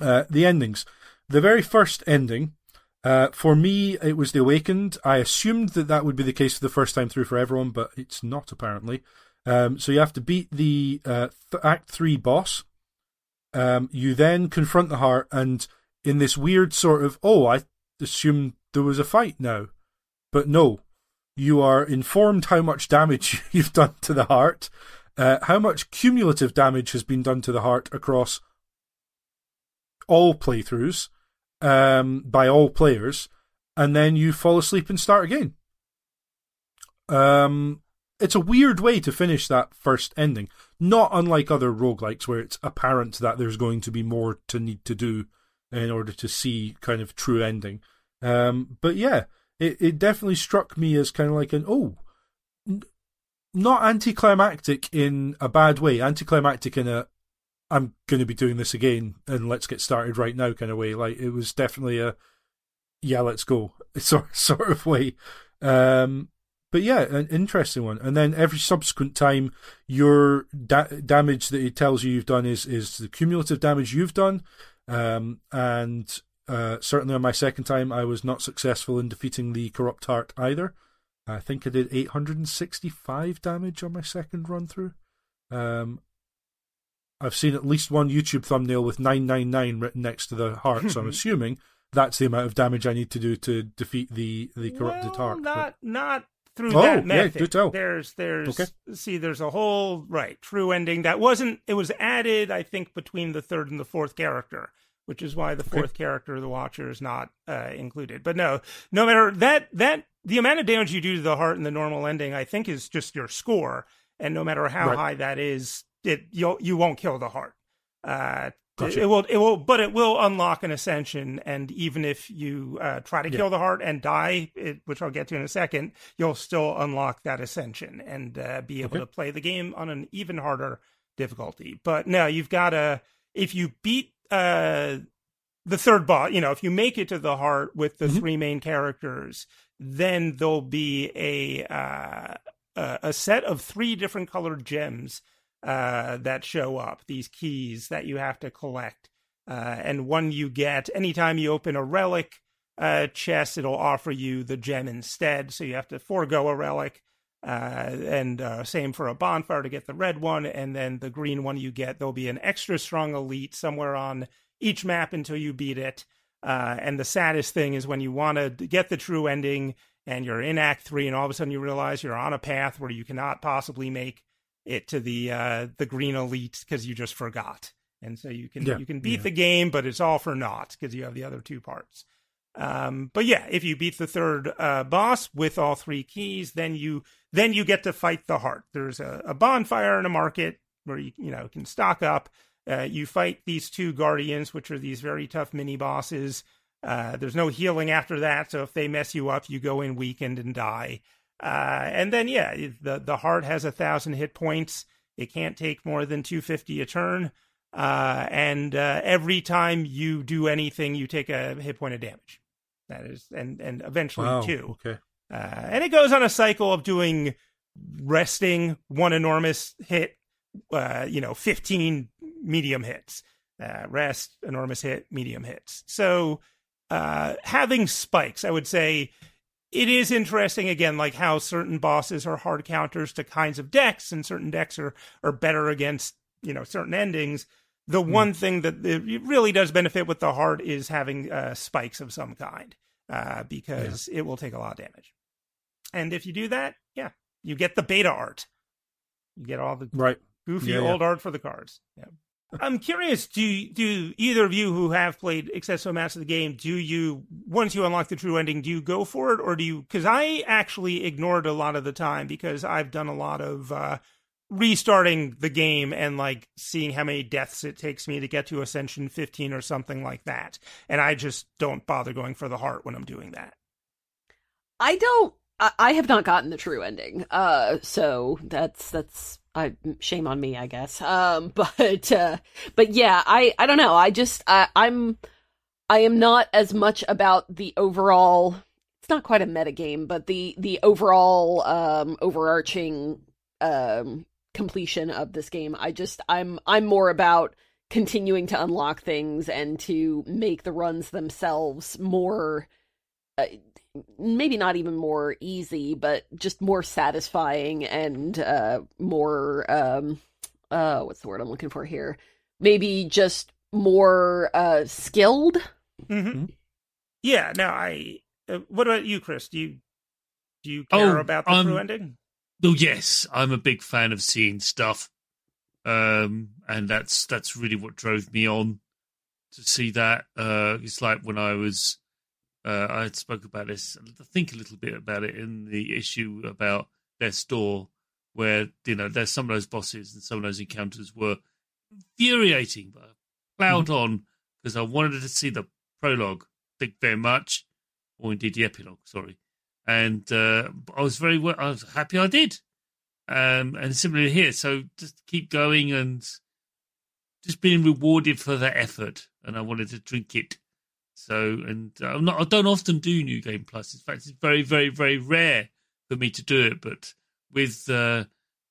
uh, the endings. The very first ending uh, for me, it was The Awakened. I assumed that that would be the case for the first time through for everyone, but it's not apparently. Um, so you have to beat the uh, th- Act 3 boss. Um, you then confront the heart, and in this weird sort of, oh, I assumed there was a fight now. But no, you are informed how much damage you've done to the heart, uh, how much cumulative damage has been done to the heart across all playthroughs um, by all players, and then you fall asleep and start again. Um, it's a weird way to finish that first ending. Not unlike other roguelikes where it's apparent that there's going to be more to need to do in order to see kind of true ending. Um, but yeah, it, it definitely struck me as kind of like an, oh, n- not anticlimactic in a bad way, anticlimactic in a, I'm going to be doing this again and let's get started right now kind of way. Like it was definitely a yeah, let's go sort sort of way. Um, but yeah, an interesting one. And then every subsequent time, your da- damage that it tells you you've done is is the cumulative damage you've done. Um, and uh, certainly on my second time, I was not successful in defeating the corrupt heart either. I think I did 865 damage on my second run through. Um, I've seen at least one YouTube thumbnail with 999 written next to the heart, so I'm assuming that's the amount of damage I need to do to defeat the the corrupted well, heart. Not but... not through oh, that method. Yeah, do tell. There's there's okay. see there's a whole right true ending that wasn't it was added I think between the third and the fourth character which is why the fourth okay. character, the Watcher, is not uh, included. But no, no matter that that the amount of damage you do to the heart in the normal ending, I think, is just your score, and no matter how right. high that is, it you you won't kill the heart. Uh, Gotcha. It, will, it will, but it will unlock an ascension. And even if you uh, try to yeah. kill the heart and die, it, which I'll get to in a second, you'll still unlock that ascension and uh, be able okay. to play the game on an even harder difficulty. But no, you've got to if you beat uh, the third boss, you know, if you make it to the heart with the mm-hmm. three main characters, then there'll be a uh, a set of three different colored gems uh, that show up, these keys that you have to collect. Uh, and one you get anytime you open a relic uh, chest, it'll offer you the gem instead. So you have to forego a relic. Uh, and uh, same for a bonfire to get the red one. And then the green one you get, there'll be an extra strong elite somewhere on each map until you beat it. And the saddest thing is when you want to get the true ending and you're in Act 3 and all of a sudden you realize you're on a path where you cannot possibly make it to the uh, the green elite because you just forgot, and so you can yeah, you can beat yeah. the game, but it's all for naught because you have the other two parts. Um, but yeah, if you beat the third uh, boss with all three keys, then you then you get to fight the heart. There's a, a bonfire in a market where you you know can stock up. Uh, you fight these two guardians, which are these very tough mini bosses. Uh, there's no healing after that, so if they mess you up, you go in weakened and die. Uh, and then yeah, the the heart has a thousand hit points. It can't take more than two fifty a turn. Uh, and uh, every time you do anything, you take a hit point of damage. That is, and and eventually wow, two. Okay. Uh, and it goes on a cycle of doing resting one enormous hit, uh, you know, fifteen medium hits, uh, rest, enormous hit, medium hits. So having spikes, I would say it is interesting again, like how certain bosses are hard counters to kinds of decks, and certain decks are are better against you know certain endings. The mm. one thing that it really does benefit with the heart is having uh, spikes of some kind, uh, because yeah. it will take a lot of damage. And if you do that, yeah, you get the beta art. You get all the right goofy yeah, old yeah. art for the cards. Yeah. I'm curious. Do do either of you who have played Accessible Master of the game, do you once you unlock the true ending, do you go for it, or do you? Because I actually ignored a lot of the time because I've done a lot of uh, restarting the game and like seeing how many deaths it takes me to get to Ascension 15 or something like that, and I just don't bother going for the heart when I'm doing that. I don't. I have not gotten the true ending, uh, so that's that's I shame on me, I guess. Um, but uh, but yeah, I I don't know. I just I, I'm I am not as much about the overall. It's not quite a meta game, but the the overall um overarching um completion of this game. I just I'm I'm more about continuing to unlock things and to make the runs themselves more uh, maybe not even more easy, but just more satisfying and uh, more um, uh, what's the word I'm looking for here? Maybe just more uh, skilled. Mm-hmm. mm-hmm. Yeah. Now, I. Uh, what about you, Chris? Do you do you care oh, about the um, true ending? Oh yes, I'm a big fan of seeing stuff, um, and that's that's really what drove me on to see that. Uh, it's like when I was uh, I spoke about this, I think a little bit about it in the issue about their store, where you know there's some of those bosses and some of those encounters were infuriating, but I plowed mm-hmm. on because I wanted to see the prologue. Thank very much, or indeed the epilogue. Sorry, and uh, I was very I was happy I did. Um, and similarly here, so just keep going and just being rewarded for that effort, and I wanted to drink it so, and uh, I'm not, I don't often do New Game Plus. In fact, it's very, very, very rare for me to do it. But with uh,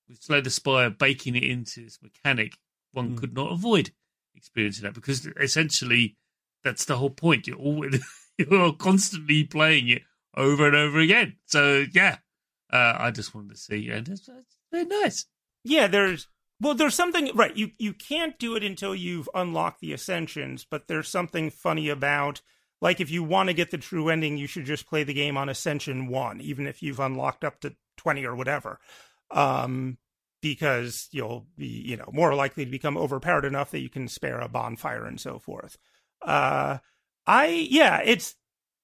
with Slay the Spire baking it into this mechanic, one mm. could not avoid experiencing that because essentially that's the whole point. You're always you're constantly playing it over and over again. So yeah, uh, I just wanted to see, and it's, it's very nice. Yeah, there's well, there's something right. You you can't do it until you've unlocked the ascensions, but there's something funny about like if you want to get the true ending, you should just play the game on Ascension One, even if you've unlocked up to twenty or whatever, um, because you'll be you know more likely to become overpowered enough that you can spare a bonfire and so forth. Uh, I yeah, it's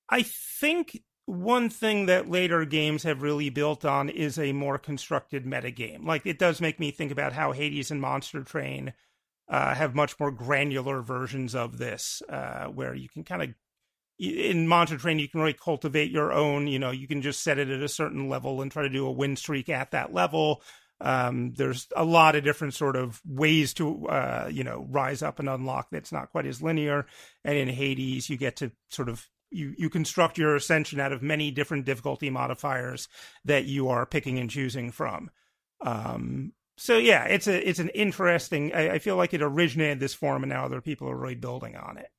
I think one thing that later games have really built on is a more constructed metagame. Like it does make me think about how Hades and Monster Train uh, have much more granular versions of this, uh, where you can kind of in Monster Train you can really cultivate your own. You know, you can just set it at a certain level and try to do a win streak at that level. Um, there's a lot of different sort of ways to, uh, you know, rise up and unlock that's not quite as linear. And in Hades, you get to sort of you you construct your ascension out of many different difficulty modifiers that you are picking and choosing from. Um, so yeah, it's a it's an interesting. I, I, feel like it originated this form, and now other people are really building on it.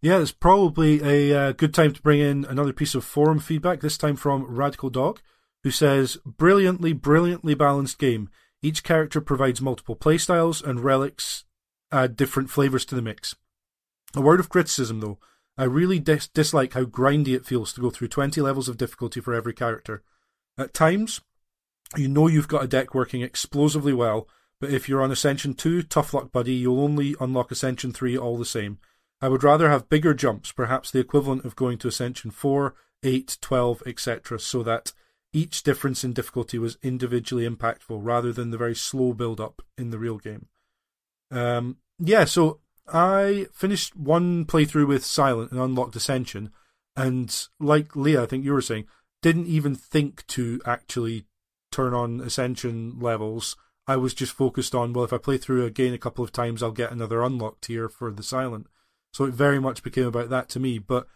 Yeah, it's probably a uh, good time to bring in another piece of forum feedback. This time from Radical Dog, who says, "Brilliantly, brilliantly balanced game. Each character provides multiple playstyles, and relics add different flavors to the mix. A word of criticism, though." I really dis- dislike how grindy it feels to go through 20 levels of difficulty for every character. At times, you know you've got a deck working explosively well, but if you're on Ascension 2, tough luck, buddy, you'll only unlock Ascension 3 all the same. I would rather have bigger jumps, perhaps the equivalent of going to Ascension 4, 8, 12, etc., so that each difference in difficulty was individually impactful rather than the very slow build up in the real game. Um, yeah, so I finished one playthrough with Silent and unlocked Ascension, and like Leah, I think you were saying, didn't even think to actually turn on Ascension levels. I was just focused on, well, if I play through again a couple of times, I'll get another unlocked tier for the Silent. So it very much became about that to me. But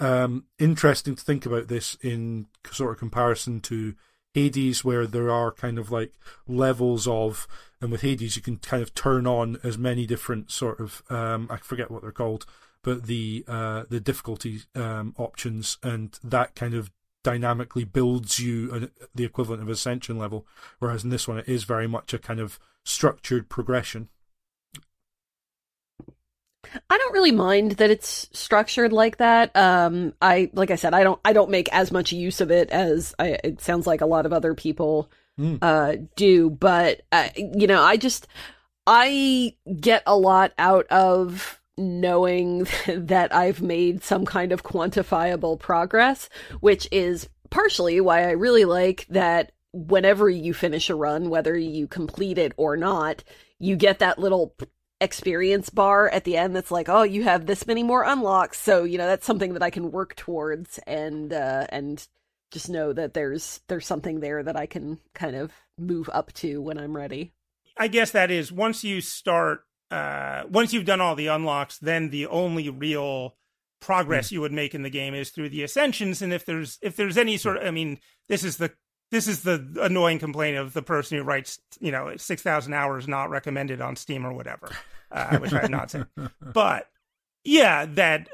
um, interesting to think about this in sort of comparison to Hades, where there are kind of like levels of, and with Hades you can kind of turn on as many different sort of, um, I forget what they're called, but the uh, the difficulty um, options, and that kind of dynamically builds you a, the equivalent of ascension level. Whereas in this one, it is very much a kind of structured progression. I don't really mind that it's structured like that. Um, I like I said, I don't I don't make as much use of it as I, it sounds like a lot of other people mm. uh, do. But uh, you know, I just I get a lot out of knowing that I've made some kind of quantifiable progress, which is partially why I really like that whenever you finish a run, whether you complete it or not, you get that little experience bar at the end that's like, oh, you have this many more unlocks. So, you know, that's something that I can work towards and uh and just know that there's there's something there that I can kind of move up to when I'm ready. I guess that is once you start uh once you've done all the unlocks, then the only real progress mm. you would make in the game is through the ascensions and if there's if there's any sort of I mean, this is the this is the annoying complaint of the person who writes, you know, 6,000 hours not recommended on Steam or whatever, uh, which I'm not saying. But yeah, that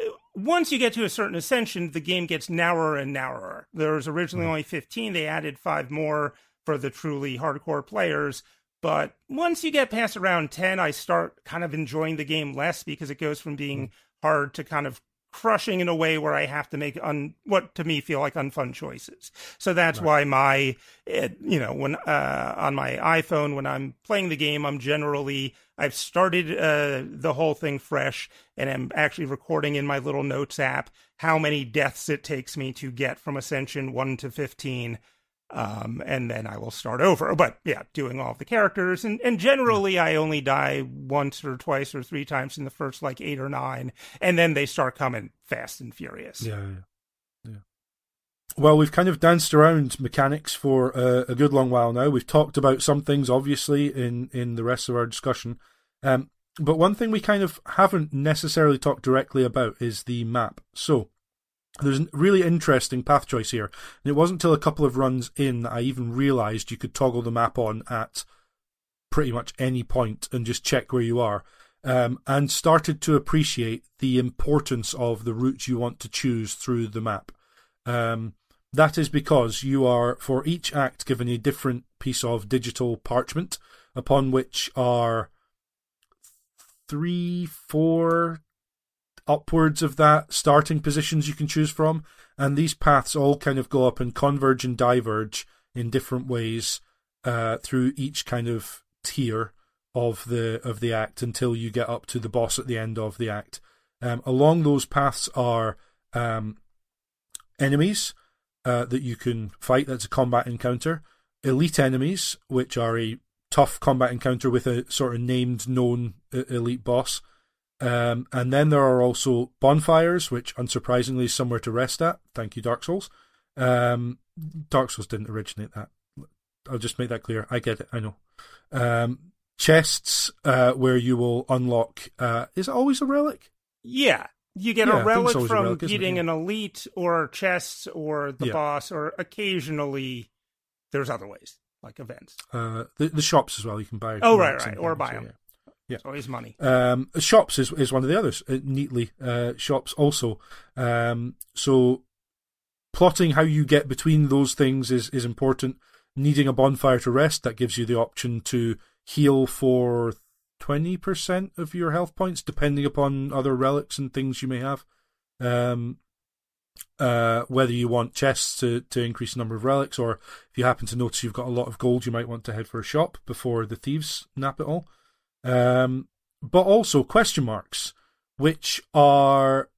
once you get to a certain ascension, the game gets narrower and narrower. There was originally mm-hmm. only 15, they added five more for the truly hardcore players. But once you get past around 10, I start kind of enjoying the game less because it goes from being mm-hmm. hard to kind of crushing in a way where I have to make un, what to me feel like unfun choices. So that's right. why my, it, you know, when uh, on my iPhone when I'm playing the game, I'm generally I've started uh, the whole thing fresh, and I'm actually recording in my little notes app how many deaths it takes me to get from Ascension one to fifteen um, and then I will start over. But yeah, doing all the characters, and and generally I only die once or twice or three times in the first like eight or nine, and then they start coming fast and furious. Yeah, yeah. yeah. Well, we've kind of danced around mechanics for uh, a good long while now. We've talked about some things, obviously, in in the rest of our discussion. Um, but one thing we kind of haven't necessarily talked directly about is the map. So, there's a really interesting path choice here. And it wasn't until a couple of runs in that I even realised you could toggle the map on at pretty much any point and just check where you are. Um, and started to appreciate the importance of the route you want to choose through the map. Um, that is because you are, for each act, given a different piece of digital parchment upon which are three, four upwards of that starting positions you can choose from, and these paths all kind of go up and converge and diverge in different ways uh, through each kind of tier of the of the act until you get up to the boss at the end of the act. Um, along those paths are um, enemies uh, that you can fight. That's a combat encounter. Elite enemies, which are a tough combat encounter with a sort of named, known uh, elite boss. Um, and then there are also bonfires, which unsurprisingly is somewhere to rest at. Thank you, Dark Souls. Um, Dark Souls didn't originate that. I'll just make that clear. I get it. I know. Um, chests uh, where you will unlock. Uh, is it always a relic? Yeah, you get Yeah, a relic a from relic, beating Yeah. an elite or chests or the Yeah. boss, or occasionally there's other ways like events. Uh, the the shops as well. You can buy. Oh, right, right, or buy so, yeah. It's always money. Um, shops is is one of the others. Uh, neatly, uh, shops also. Um, so plotting how you get between those things is is important. Needing a bonfire to rest that gives you the option to heal for twenty percent of your health points, depending upon other relics and things you may have. Um, uh, whether you want chests to, to increase the number of relics, or if you happen to notice you've got a lot of gold, you might want to head for a shop before the thieves nap it all. Um, but also question marks, which are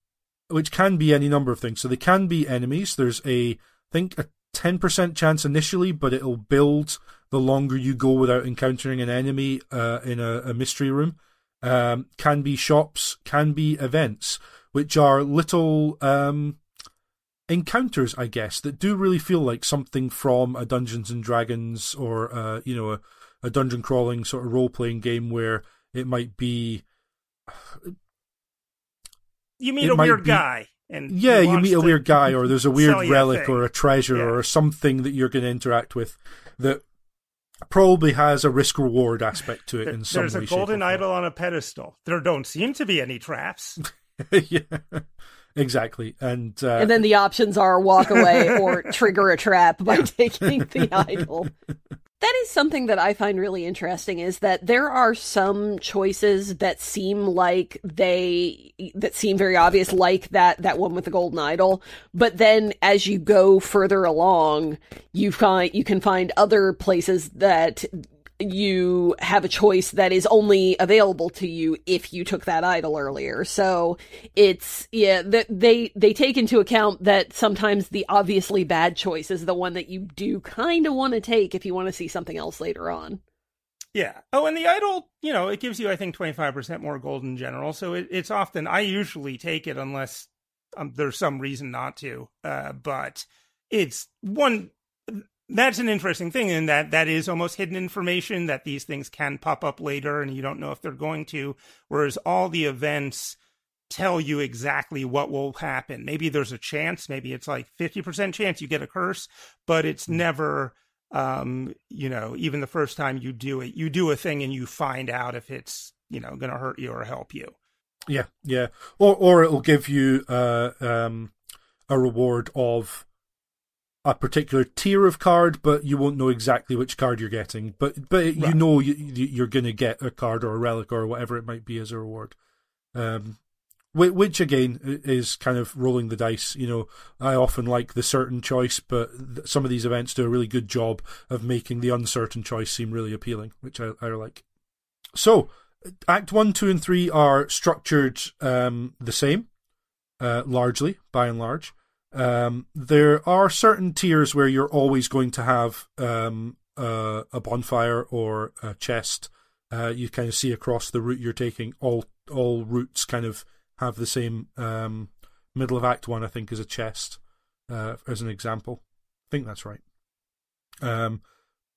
which can be any number of things. So they can be enemies. There's a I think a ten percent chance initially, but it'll build the longer you go without encountering an enemy uh, in a, a mystery room. Um, can be shops, can be events, which are little um, encounters, I guess, that do really feel like something from a Dungeons and Dragons or uh, you know a, a dungeon crawling sort of role playing game where it might be You meet a weird be- guy, and yeah, he you meet a weird guy or there's a weird you a relic thing. or a treasure Yeah. or something that you're going to interact with that probably has a risk reward aspect to it There- in some There's way. a golden idol on a pedestal. There don't seem to be any traps. yeah, exactly. And uh, And then the options are walk away or trigger a trap by taking the idol. That is something that I find really interesting is that there are some choices that seem like they that seem very obvious like that that one with the golden idol. But then as you go further along you find you can find other places that you have a choice that is only available to you if you took that idol earlier. So it's yeah, they they take into account that sometimes the obviously bad choice is the one that you do kind of want to take if you want to see something else later on. Yeah. Oh, and the idol, you know, it gives you, I think, 25% more gold in general. So it, it's often, I usually take it unless um, there's some reason not to. Uh, but it's one, that's an interesting thing in that that is almost hidden information that these things can pop up later and you don't know if they're going to. Whereas all the events tell you exactly what will happen. Maybe there's a chance, maybe it's like 50% chance you get a curse, but it's never um you know even the first time you do it you do a thing and you find out if it's you know going to hurt you or help you Yeah, yeah. Or or it'll give you uh, um, a reward of a particular tier of card, but you won't know exactly which card you're getting. But but you know you, you- you're going to get a card or a relic or whatever it might be as a reward. Um, whi- which again is kind of rolling the dice. You know, I often like the certain choice, but th- some of these events do a really good job of making the uncertain choice seem really appealing, which I, I like. So, Act One, Two, and Three are structured um, the same, uh, largely by and large. Um, there are certain tiers where you're always going to have um, uh, a bonfire or a chest. Uh, you kind of see across the route you're taking. All all routes kind of have the same. Um, middle of Act One, I think, is a chest, uh, as an example. I think that's right. Um,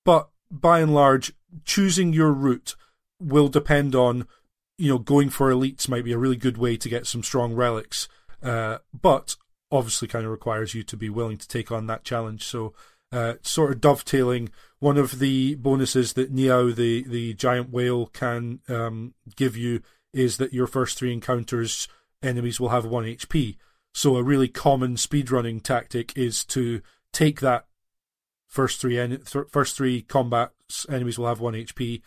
but by and large, choosing your route will depend on, you know, going for elites might be a really good way to get some strong relics, uh, but obviously kind of requires you to be willing to take on that challenge. So, uh, sort of dovetailing, one of the bonuses that Neow, the, the giant whale, can um, give you is that your first three encounters, enemies will have 1 HP. So, a really common speedrunning tactic is to take that first three en- th- first three combats, enemies will have 1 HP,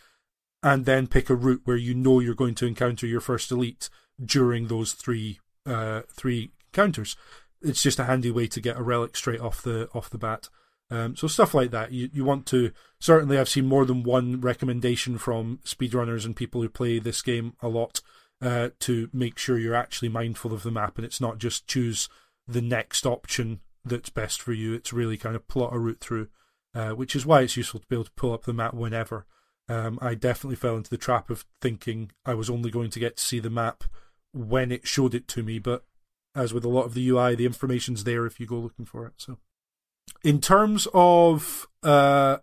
and then pick a route where you know you're going to encounter your first elite during those three uh, three encounters. It's just a handy way to get a relic straight off the off the bat. Um, so stuff like that. You you want to certainly I've seen more than one recommendation from speedrunners and people who play this game a lot uh, to make sure you're actually mindful of the map and it's not just choose the next option that's best for you. It's really kind of plot a route through, uh, which is why it's useful to be able to pull up the map whenever. Um, I definitely fell into the trap of thinking I was only going to get to see the map when it showed it to me, but as with a lot of the UI, the information's there if you go looking for it. So, in terms of uh,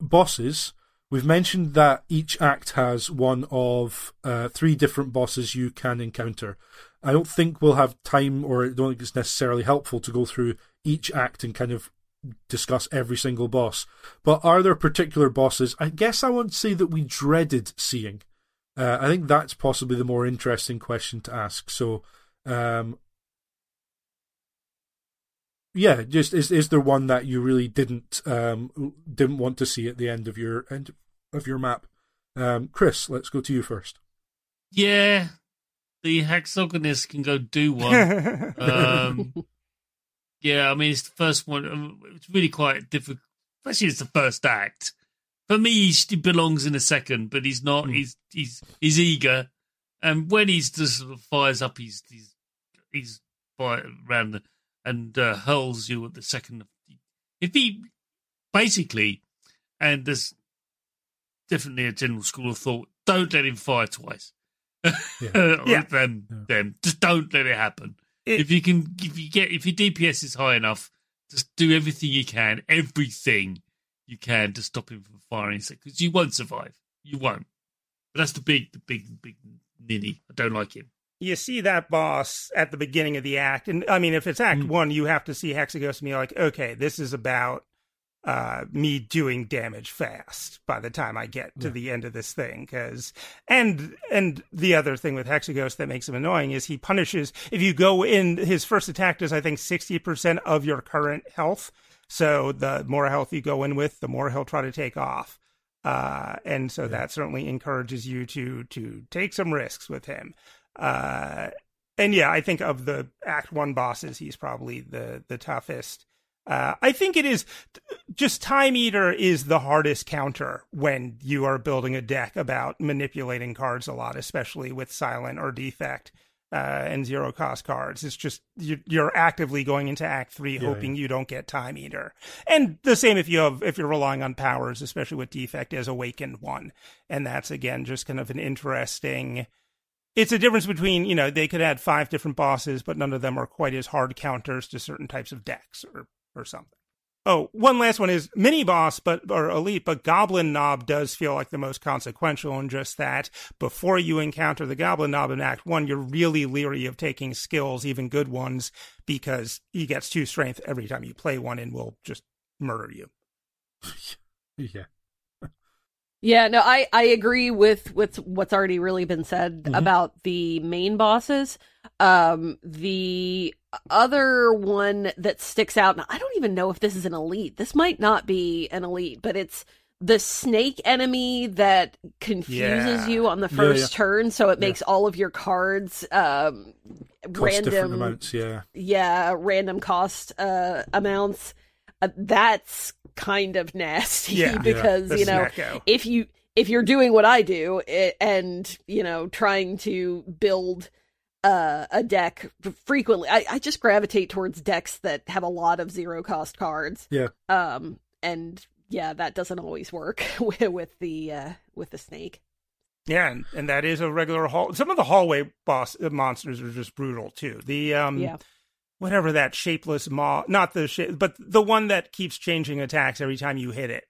bosses, we've mentioned that each act has one of uh, three different bosses you can encounter. I don't think we'll have time, or I don't think it's necessarily helpful to go through each act and kind of discuss every single boss. But are there particular bosses? I guess I won't say that we dreaded seeing. Uh, I think that's possibly the more interesting question to ask. So, um, yeah, just is is there one that you really didn't um, didn't want to see at the end of your end of your map? Um, Chris, let's go to you first. Yeah, the Hexaghost can go do one. um, yeah, I mean it's the first one. Um, it's really quite difficult, especially it's the first act. For me, he belongs in a second, but he's not. Mm. He's he's he's eager, and when he's just sort of fires up, he's he's he's fire around the and uh, hurls you at the second. If he basically, and there's definitely a general school of thought, don't let him fire twice. Yeah. yeah. them, yeah. them. Just don't let it happen. It, if you can, if you get, if your DPS is high enough, just do everything you can, everything you can to stop him from firing because you won't survive. You won't. But that's the big, the big, big ninny. I don't like him you see that boss at the beginning of the act, and I mean, if it's Act mm. One, you have to see Hexaghost and be like, okay, this is about uh, me doing damage fast by the time I get to yeah. the end of this thing. Because and and the other thing with Hexaghost that makes him annoying is he punishes if you go in. His first attack does I think sixty percent of your current health. So the more health you go in with, the more he'll try to take off. Uh, and so yeah. that certainly encourages you to to take some risks with him. Uh, and yeah, I think of the Act One bosses, he's probably the the toughest. Uh, I think it is just Time Eater is the hardest counter when you are building a deck about manipulating cards a lot, especially with silent or defect uh, and zero cost cards. It's just you're actively going into Act Three yeah, hoping yeah. you don't get Time Eater, and the same if you have if you're relying on powers, especially with defect as Awakened One, and that's again just kind of an interesting it's a difference between you know they could add five different bosses but none of them are quite as hard counters to certain types of decks or or something. Oh one last one is mini boss but or elite but goblin nob does feel like the most consequential in just that before you encounter the goblin nob in act one you're really leery of taking skills even good ones because he gets two strength every time you play one and will just murder you. Yeah yeah, no, I, I agree with, with what's already really been said mm-hmm. about the main bosses. Um, the other one that sticks out, I don't even know if this is an elite. This might not be an elite, but it's the snake enemy that confuses yeah. you on the first yeah, yeah. turn, so it makes all of your cards um, random amounts. Yeah, yeah, random cost uh, amounts. Uh, that's kind of nasty yeah, because yeah, you know if you if you're doing what I do it, and you know trying to build uh, a deck frequently, I, I just gravitate towards decks that have a lot of zero cost cards. Yeah. Um, and yeah, that doesn't always work with, with the uh, with the snake. Yeah, and, and that is a regular hall. Some of the hallway boss uh, monsters are just brutal too. The um, yeah whatever that shapeless maw, not the shape, but the one that keeps changing attacks every time you hit it,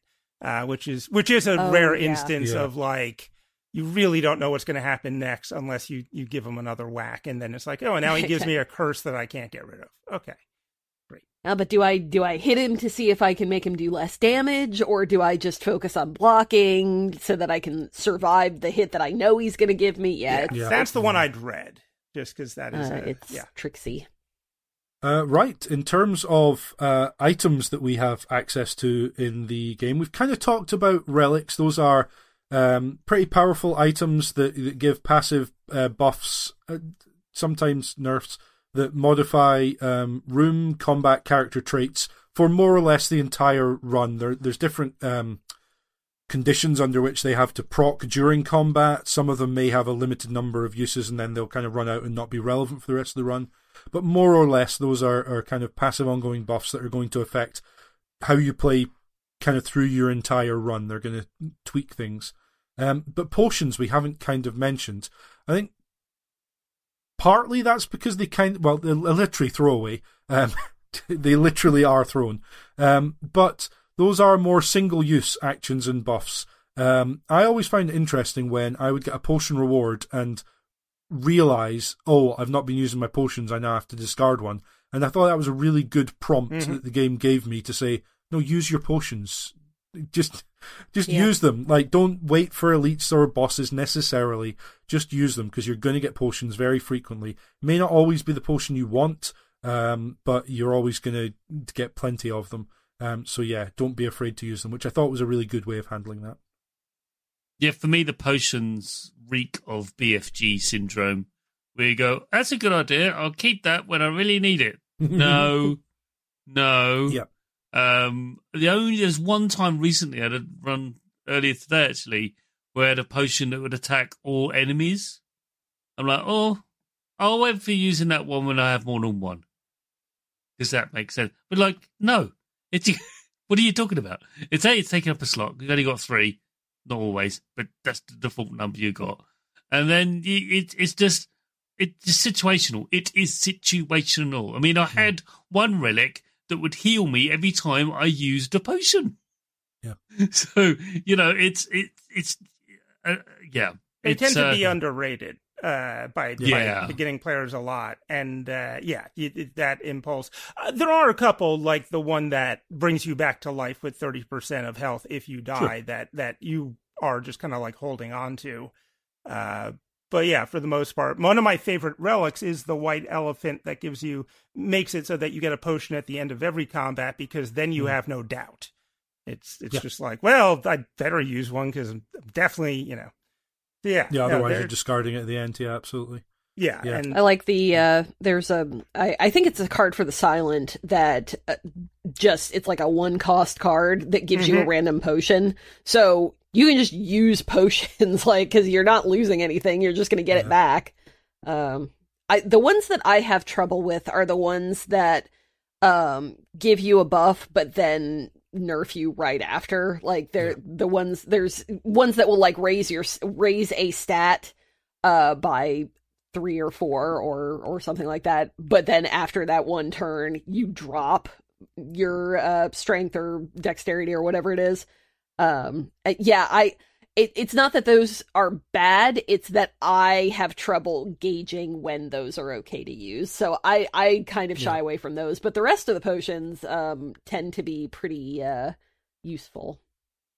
uh, which is which is a oh, yeah. instance yeah. of like you really don't know what's going to happen next unless you you give him another whack, and then it's like, oh, and now he gives me a curse that I can't get rid of. Okay, great. Uh, but do I do I hit him to see if I can make him do less damage, or do I just focus on blocking so that I can survive the hit that I know he's going to give me? Yeah, yeah. that's the one I dread, just because that is uh, a, it's yeah. tricksy. Uh, right, in terms of uh, items that we have access to in the game, we've kind of talked about relics. Those are um, pretty powerful items that, that give passive uh, buffs, uh, sometimes nerfs, that modify um, room combat character traits for more or less the entire run. There, there's different um, conditions under which they have to proc during combat. Some of them may have a limited number of uses and then they'll kind of run out and not be relevant for the rest of the run. But more or less, those are, are kind of passive ongoing buffs that are going to affect how you play kind of through your entire run. They're going to tweak things. Um, but potions we haven't kind of mentioned. I think partly that's because they kind of, well, they're literally throwaway. Um, they literally are thrown. Um, but those are more single use actions and buffs. Um, I always find it interesting when I would get a potion reward and realize, oh, I've not been using my potions, I now have to discard one. And I thought that was a really good prompt mm-hmm. that the game gave me to say, no, use your potions. Just, just yeah. use them. Like, don't wait for elites or bosses necessarily. Just use them because you're going to get potions very frequently. May not always be the potion you want, um, but you're always going to get plenty of them. Um, so yeah, don't be afraid to use them, which I thought was a really good way of handling that. Yeah, for me, the potions reek of BFG syndrome, where you go, "That's a good idea. I'll keep that when I really need it." no, no. Yeah. Um, the only there's one time recently I had a run earlier today actually where I had a potion that would attack all enemies. I'm like, oh, I'll wait for using that one when I have more than one. Does that make sense. But like, no, it's what are you talking about? It's a it's taking up a slot. You've only got three, not always, but that's the default number you got. And then it it's just it's situational. It is situational. I mean, I hmm. had one relic that would heal me every time I used a potion. Yeah. So you know, it's it it's uh, yeah. They tend to uh, be underrated uh, by, yeah. by beginning players a lot. And uh, yeah, that impulse. Uh, there are a couple, like the one that brings you back to life with 30% of health if you die, sure. that, that you are just kind of like holding on to. Uh, but yeah, for the most part, one of my favorite relics is the white elephant that gives you, makes it so that you get a potion at the end of every combat because then you mm. have no doubt. It's it's yeah. just like, well, I better use one because I'm definitely, you know, yeah. Yeah, otherwise you're discarding it at the end. Yeah, absolutely. Yeah, yeah. And... I like the uh there's a I, I think it's a card for the silent that uh, just it's like a one cost card that gives mm-hmm. you a mm-hmm. random potion. So you can just use potions like cuz you're not losing anything, you're just going to get yeah. it back. Um I the ones that I have trouble with are the ones that um give you a buff but then nerf you right after. Like they're yeah. the ones there's ones that will like raise your raise a stat uh by three or four or or something like that. But then after that one turn, you drop your uh strength or dexterity or whatever it is. Um uh, yeah, I it, it's not that those are bad it's that i have trouble gauging when those are okay to use. So i i kind of shy yeah. away from those but the rest of the potions um tend to be pretty uh useful.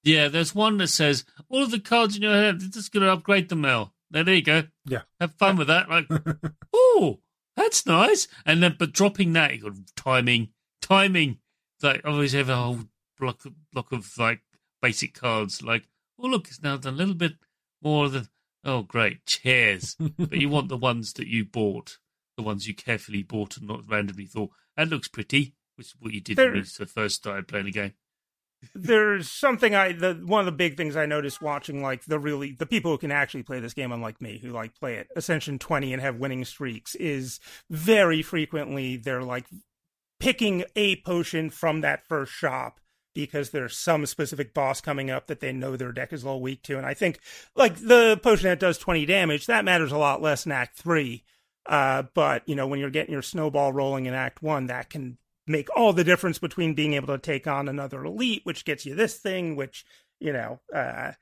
Yeah there's one that says all of the cards in your hand are just going to upgrade them now. There, there you go. Yeah. Have fun with that like oh that's nice. And then but dropping that you got timing timing. It's like always have a whole block block of like basic cards like oh look, it's now done a little bit more than oh great chairs. but you want the ones that you bought, the ones you carefully bought and not randomly thought that looks pretty, which is what you did there, when you first started playing the game. there's something I the one of the big things I noticed watching like the really the people who can actually play this game unlike me who like play it Ascension 20 and have winning streaks is very frequently they're like picking a potion from that first shop because there's some specific boss coming up that they know their deck is a little weak to. And I think like the potion that does 20 damage, that matters a lot less in Act 3. Uh, but, you know, when you're getting your snowball rolling in Act 1, that can make all the difference between being able to take on another elite, which gets you this thing, which, you know, uh,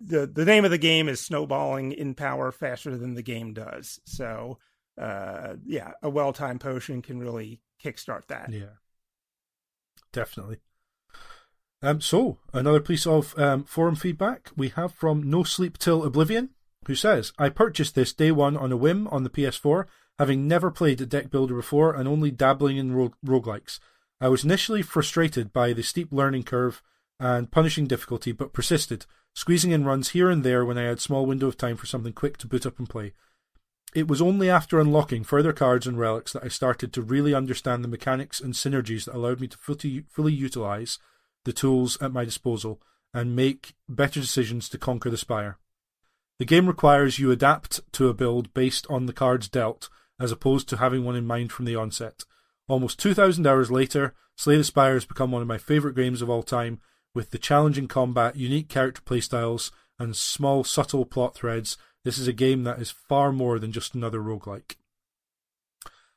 the the name of the game is snowballing in power faster than the game does. So, uh, yeah, a well timed potion can really kickstart that. Yeah, definitely. Um, so, another piece of um, forum feedback we have from No Sleep Till Oblivion, who says, I purchased this day one on a whim on the PS4, having never played a deck builder before and only dabbling in ro- roguelikes. I was initially frustrated by the steep learning curve and punishing difficulty, but persisted, squeezing in runs here and there when I had small window of time for something quick to boot up and play. It was only after unlocking further cards and relics that I started to really understand the mechanics and synergies that allowed me to fully, fully utilize the tools at my disposal and make better decisions to conquer the spire. The game requires you adapt to a build based on the cards dealt, as opposed to having one in mind from the onset. Almost 2,000 hours later, Slay the Spire has become one of my favourite games of all time, with the challenging combat, unique character playstyles, and small, subtle plot threads. This is a game that is far more than just another roguelike.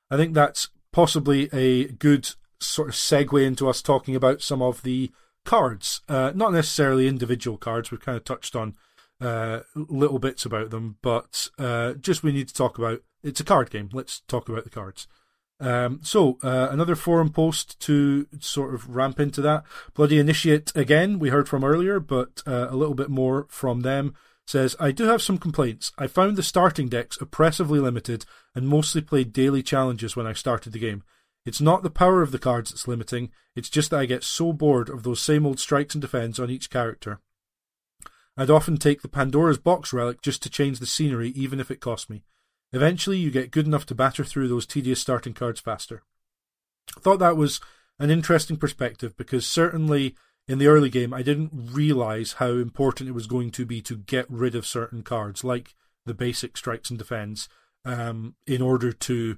I think that's possibly a good sort of segue into us talking about some of the cards. Uh, not necessarily individual cards, we've kind of touched on uh, little bits about them, but uh, just we need to talk about it's a card game. Let's talk about the cards. Um, so, uh, another forum post to sort of ramp into that. Bloody Initiate, again, we heard from earlier, but uh, a little bit more from them. Says, I do have some complaints. I found the starting decks oppressively limited and mostly played daily challenges when I started the game. It's not the power of the cards that's limiting, it's just that I get so bored of those same old strikes and defense on each character. I'd often take the Pandora's Box relic just to change the scenery, even if it cost me. Eventually, you get good enough to batter through those tedious starting cards faster. I thought that was an interesting perspective because certainly in the early game, I didn't realize how important it was going to be to get rid of certain cards, like the basic strikes and defense, um, in order to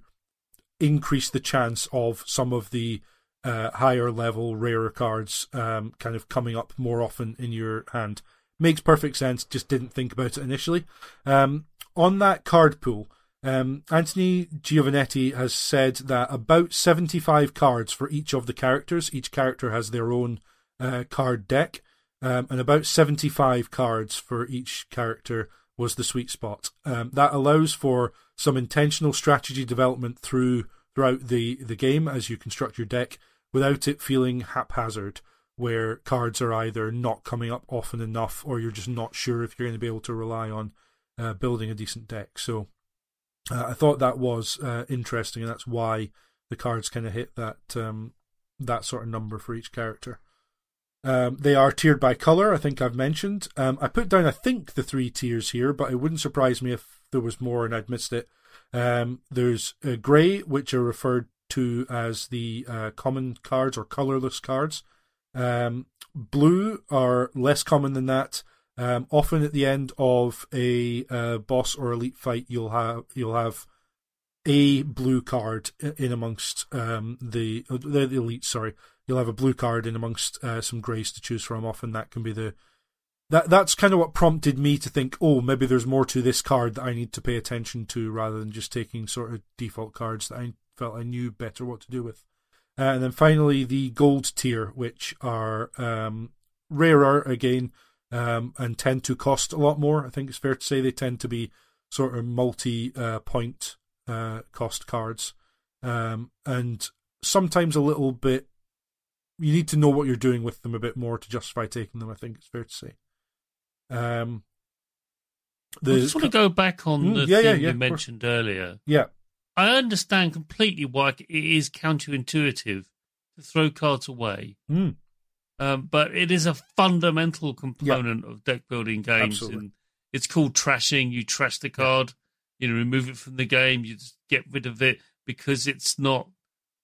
increase the chance of some of the uh, higher level, rarer cards um, kind of coming up more often in your hand. Makes perfect sense. Just didn't think about it initially. Um, on that card pool, um, Anthony Giovannetti has said that about 75 cards for each of the characters. Each character has their own uh, card deck, um, and about 75 cards for each character was the sweet spot. Um, that allows for some intentional strategy development through throughout the, the game as you construct your deck without it feeling haphazard where cards are either not coming up often enough or you're just not sure if you're going to be able to rely on uh, building a decent deck. So uh, I thought that was uh, interesting, and that's why the cards kind of hit that um, that sort of number for each character. Um, they are tiered by color. I think I've mentioned. Um, I put down, I think, the three tiers here, but it wouldn't surprise me if there was more and I'd missed it. Um, there's uh, grey, which are referred to as the uh, common cards or colorless cards. Um, blue are less common than that. Um, often at the end of a uh, boss or elite fight, you'll have you'll have a blue card in amongst um, the, uh, the elite. Sorry, you'll have a blue card in amongst uh, some greys to choose from. Often that can be the that that's kind of what prompted me to think, oh, maybe there's more to this card that I need to pay attention to rather than just taking sort of default cards that I felt I knew better what to do with. Uh, and then finally, the gold tier, which are um, rarer again um, and tend to cost a lot more. I think it's fair to say they tend to be sort of multi uh, point uh, cost cards. Um, and sometimes a little bit, you need to know what you're doing with them a bit more to justify taking them, I think it's fair to say. Um, the, I just want to go back on mm, the yeah, thing yeah, yeah, you mentioned earlier. Yeah. I understand completely why it is counterintuitive to throw cards away. Mm. Um, but it is a fundamental component of deck building games. Absolutely. And it's called trashing. You trash the card, you know, remove it from the game, you just get rid of it because it's not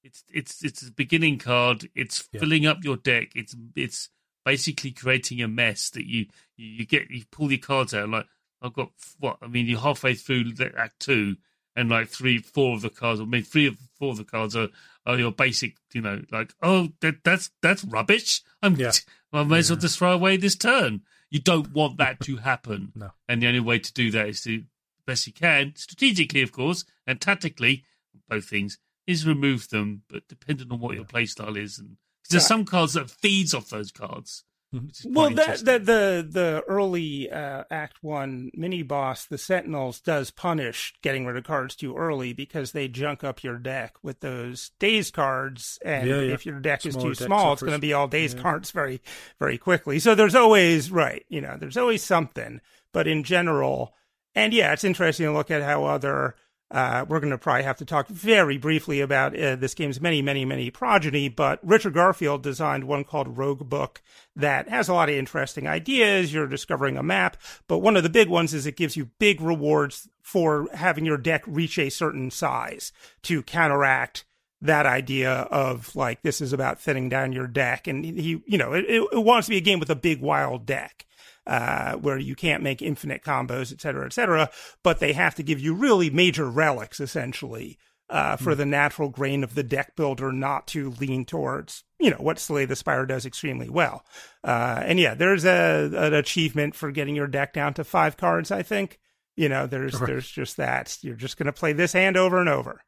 it's it's it's a beginning card, it's filling up your deck, it's it's basically creating a mess that you you get you pull your cards out like I've got what I mean you're halfway through act two and like three, four of the cards, or maybe three of four of the cards are, are your basic, you know, like oh that that's that's rubbish. I'm yeah. I may as well just throw away this turn. You don't want that to happen. no. And the only way to do that is to best you can, strategically of course, and tactically, both things, is remove them, but depending on what yeah. your playstyle is and there's some cards that feeds off those cards. Mm-hmm. Well, that, that the the early uh, Act One mini boss, the Sentinels, does punish getting rid of cards too early because they junk up your deck with those Dazed cards, and yeah, yeah. if your deck Smaller is too small, suffers. it's going to be all Dazed yeah. cards very very quickly. So there's always right, you know, there's always something, but in general, and yeah, it's interesting to look at how other uh, we're going to probably have to talk very briefly about uh, this game's many, many, many progeny, but Richard Garfield designed one called Roguebook that has a lot of interesting ideas. You're discovering a map, but one of the big ones is it gives you big rewards for having your deck reach a certain size to counteract that idea of like this is about thinning down your deck, and he, you know, it, it wants to be a game with a big wild deck. Uh, where you can't make infinite combos, et cetera, et cetera, but they have to give you really major relics essentially uh, for mm. the natural grain of the deck builder not to lean towards, you know, what Slay the Spire does extremely well. Uh, and yeah, there's a an achievement for getting your deck down to five cards. I think, you know, there's right. there's just that. You're just going to play this hand over and over.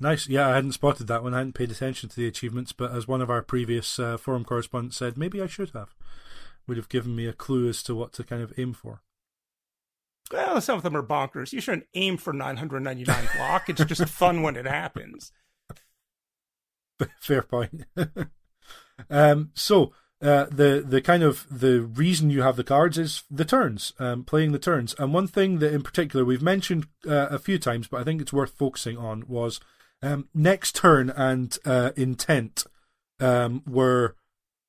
Nice. Yeah, I hadn't spotted that one. I hadn't paid attention to the achievements, but as one of our previous uh, forum correspondents said, maybe I should have. Would have given me a clue as to what to kind of aim for. Well, some of them are bonkers. You shouldn't aim for 999 block. It's just fun when it happens. Fair point. um, so uh, the the kind of the reason you have the cards is the turns, um, playing the turns. And one thing that in particular we've mentioned uh, a few times, but I think it's worth focusing on was um, next turn and uh, intent um, were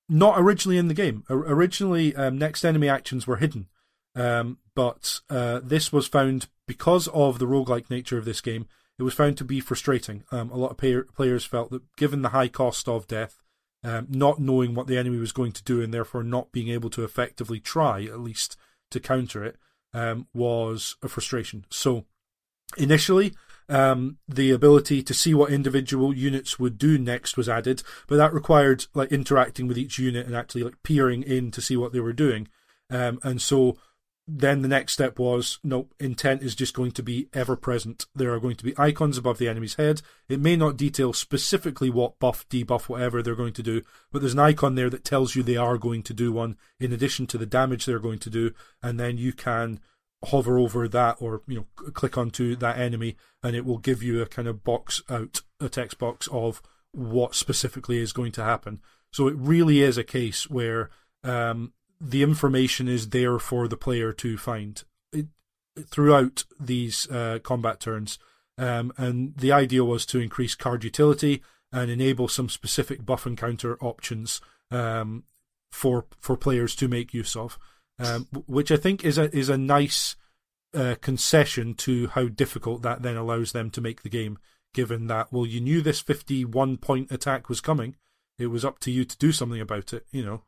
not originally in the game. originally, um, next enemy actions were hidden. Um, but uh, this was found because of the roguelike nature of this game. It was found to be frustrating. Um, a lot of pay- players felt that, given the high cost of death, um, not knowing what the enemy was going to do and therefore not being able to effectively try, at least, to counter it, was a frustration. So, initially, um, the ability to see what individual units would do next was added, but that required like interacting with each unit and actually like peering in to see what they were doing. Um, and so then the next step was no intent is just going to be ever present there are going to be icons above the enemy's head it may not detail specifically what buff debuff whatever they're going to do but there's an icon there that tells you they are going to do one in addition to the damage they're going to do and then you can hover over that or you know click onto that enemy and it will give you a kind of box out a text box of what specifically is going to happen so it really is a case where um, the information is there for the player to find it, throughout these uh, combat turns. Um, and the idea was to increase card utility and enable some specific buff and counter options um, for for players to make use of, um, which I think is a is a nice uh, concession to how difficult that then allows them to make the game. Given that, well, you knew this fifty one point attack was coming, it was up to you to do something about it. You know,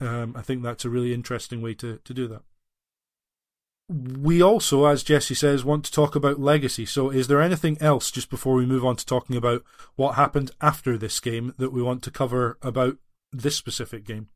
um, I think that's a really interesting way to, to do that. We also, as Jesse says, want to talk about legacy. So, is there anything else just before we move on to talking about what happened after this game that we want to cover about this specific game?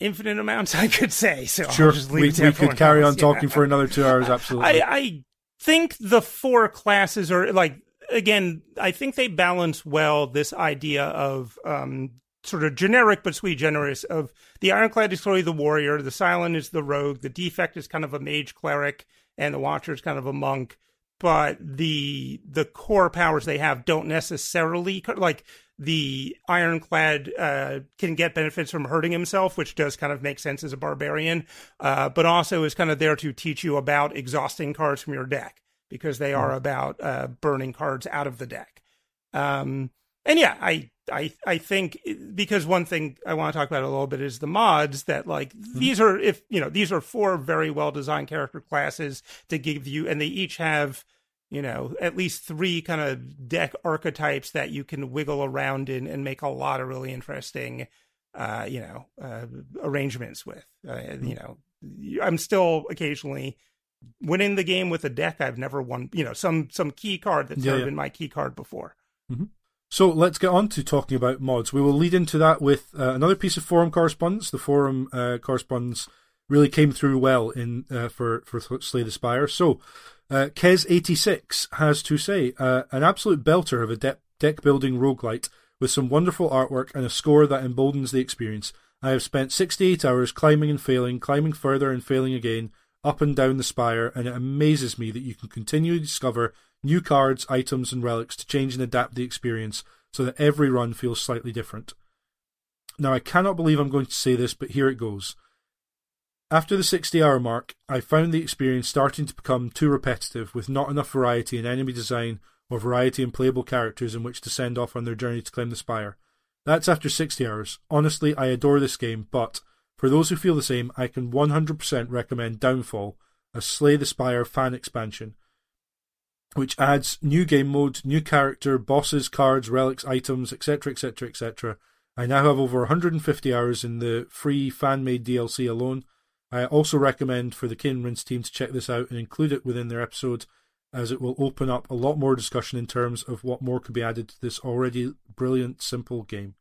Infinite amounts, I could say. So sure, we, we could carry on talking for another two hours. Absolutely. I, I think the four classes are like again. I think they balance well this idea of um, sort of generic but sui generis of the ironclad is clearly the warrior the silent is the rogue the defect is kind of a mage cleric and the watcher is kind of a monk but the the core powers they have don't necessarily like the ironclad uh, can get benefits from hurting himself, which does kind of make sense as a barbarian, uh, but also is kind of there to teach you about exhausting cards from your deck because they are mm. about uh, burning cards out of the deck. Um, and yeah, I I I think because one thing I want to talk about a little bit is the mods that like mm-hmm. these are if you know these are four very well designed character classes to give you and they each have you know at least three kind of deck archetypes that you can wiggle around in and make a lot of really interesting uh you know uh arrangements with uh, mm-hmm. you know I'm still occasionally winning the game with a deck I've never won you know some some key card that's yeah, never yeah. been my key card before. Mm-hmm. So let's get on to talking about mods. We will lead into that with uh, another piece of forum correspondence. The forum uh, correspondence really came through well in uh, for for Slay the Spire. So uh, Kez86 has to say uh, an absolute belter of a de- deck building roguelite with some wonderful artwork and a score that emboldens the experience. I have spent 68 hours climbing and failing, climbing further and failing again, up and down the spire, and it amazes me that you can continually discover new cards, items, and relics to change and adapt the experience so that every run feels slightly different. Now, I cannot believe I'm going to say this, but here it goes. After the 60 hour mark, I found the experience starting to become too repetitive, with not enough variety in enemy design or variety in playable characters in which to send off on their journey to claim the Spire. That's after 60 hours. Honestly, I adore this game, but for those who feel the same, I can 100% recommend Downfall, a Slay the Spire fan expansion which adds new game mode, new character, bosses, cards, relics, items, etc., etc., etc. I now have over 150 hours in the free fan made DLC alone. I also recommend for the Cane Rinse team to check this out and include it within their episode, as it will open up a lot more discussion in terms of what more could be added to this already brilliant, simple game.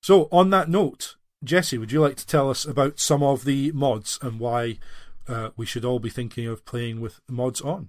So, on that note, Jesse, would you like to tell us about some of the mods and why uh, we should all be thinking of playing with mods on?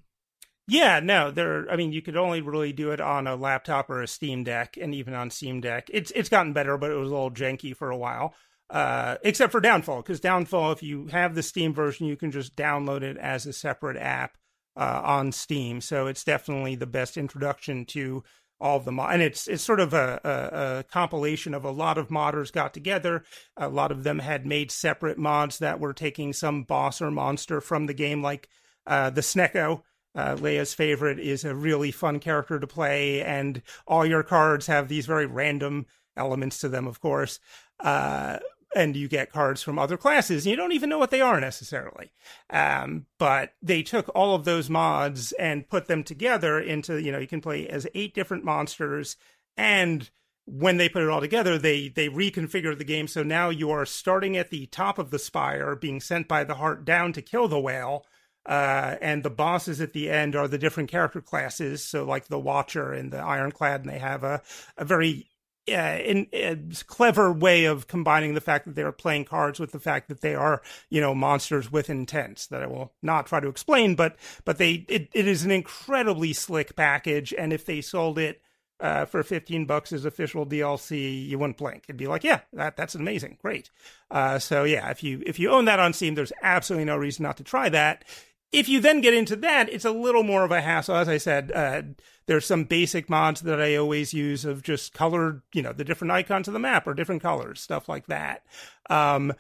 Yeah, no, there. I mean, you could only really do it on a laptop or a Steam Deck, and even on Steam Deck, it's it's gotten better, but it was a little janky for a while. Uh, except for Downfall, because Downfall, if you have the Steam version, you can just download it as a separate app uh, on Steam. So it's definitely the best introduction to all of the mod, and it's it's sort of a, a, a, compilation of a lot of modders got together. A lot of them had made separate mods that were taking some boss or monster from the game, like uh, the Snecko uh, Leah's favorite is a really fun character to play, and all your cards have these very random elements to them, of course. Uh, and you get cards from other classes, and you don't even know what they are necessarily. Um, but they took all of those mods and put them together into, you know, you can play as eight different monsters, and when they put it all together, they they reconfigure the game so now you are starting at the top of the spire, being sent by the heart down to kill the whale uh, and the bosses at the end are the different character classes. So, like the Watcher and the Ironclad, and they have a, a very uh, in, a clever way of combining the fact that they are playing cards with the fact that they are, you know, monsters with intents that I will not try to explain, but but they it, it is an incredibly slick package, and if they sold it uh, for 15 bucks as official DLC, you wouldn't blink. It'd be like, yeah, that that's amazing, great. Uh, so yeah, if you if you own that on Steam, there's absolutely no reason not to try that if you then get into that, it's a little more of a hassle. As I said, uh, there's some basic mods that I always use of just colored, you know, the different icons of the map or different colors, stuff like that. Um,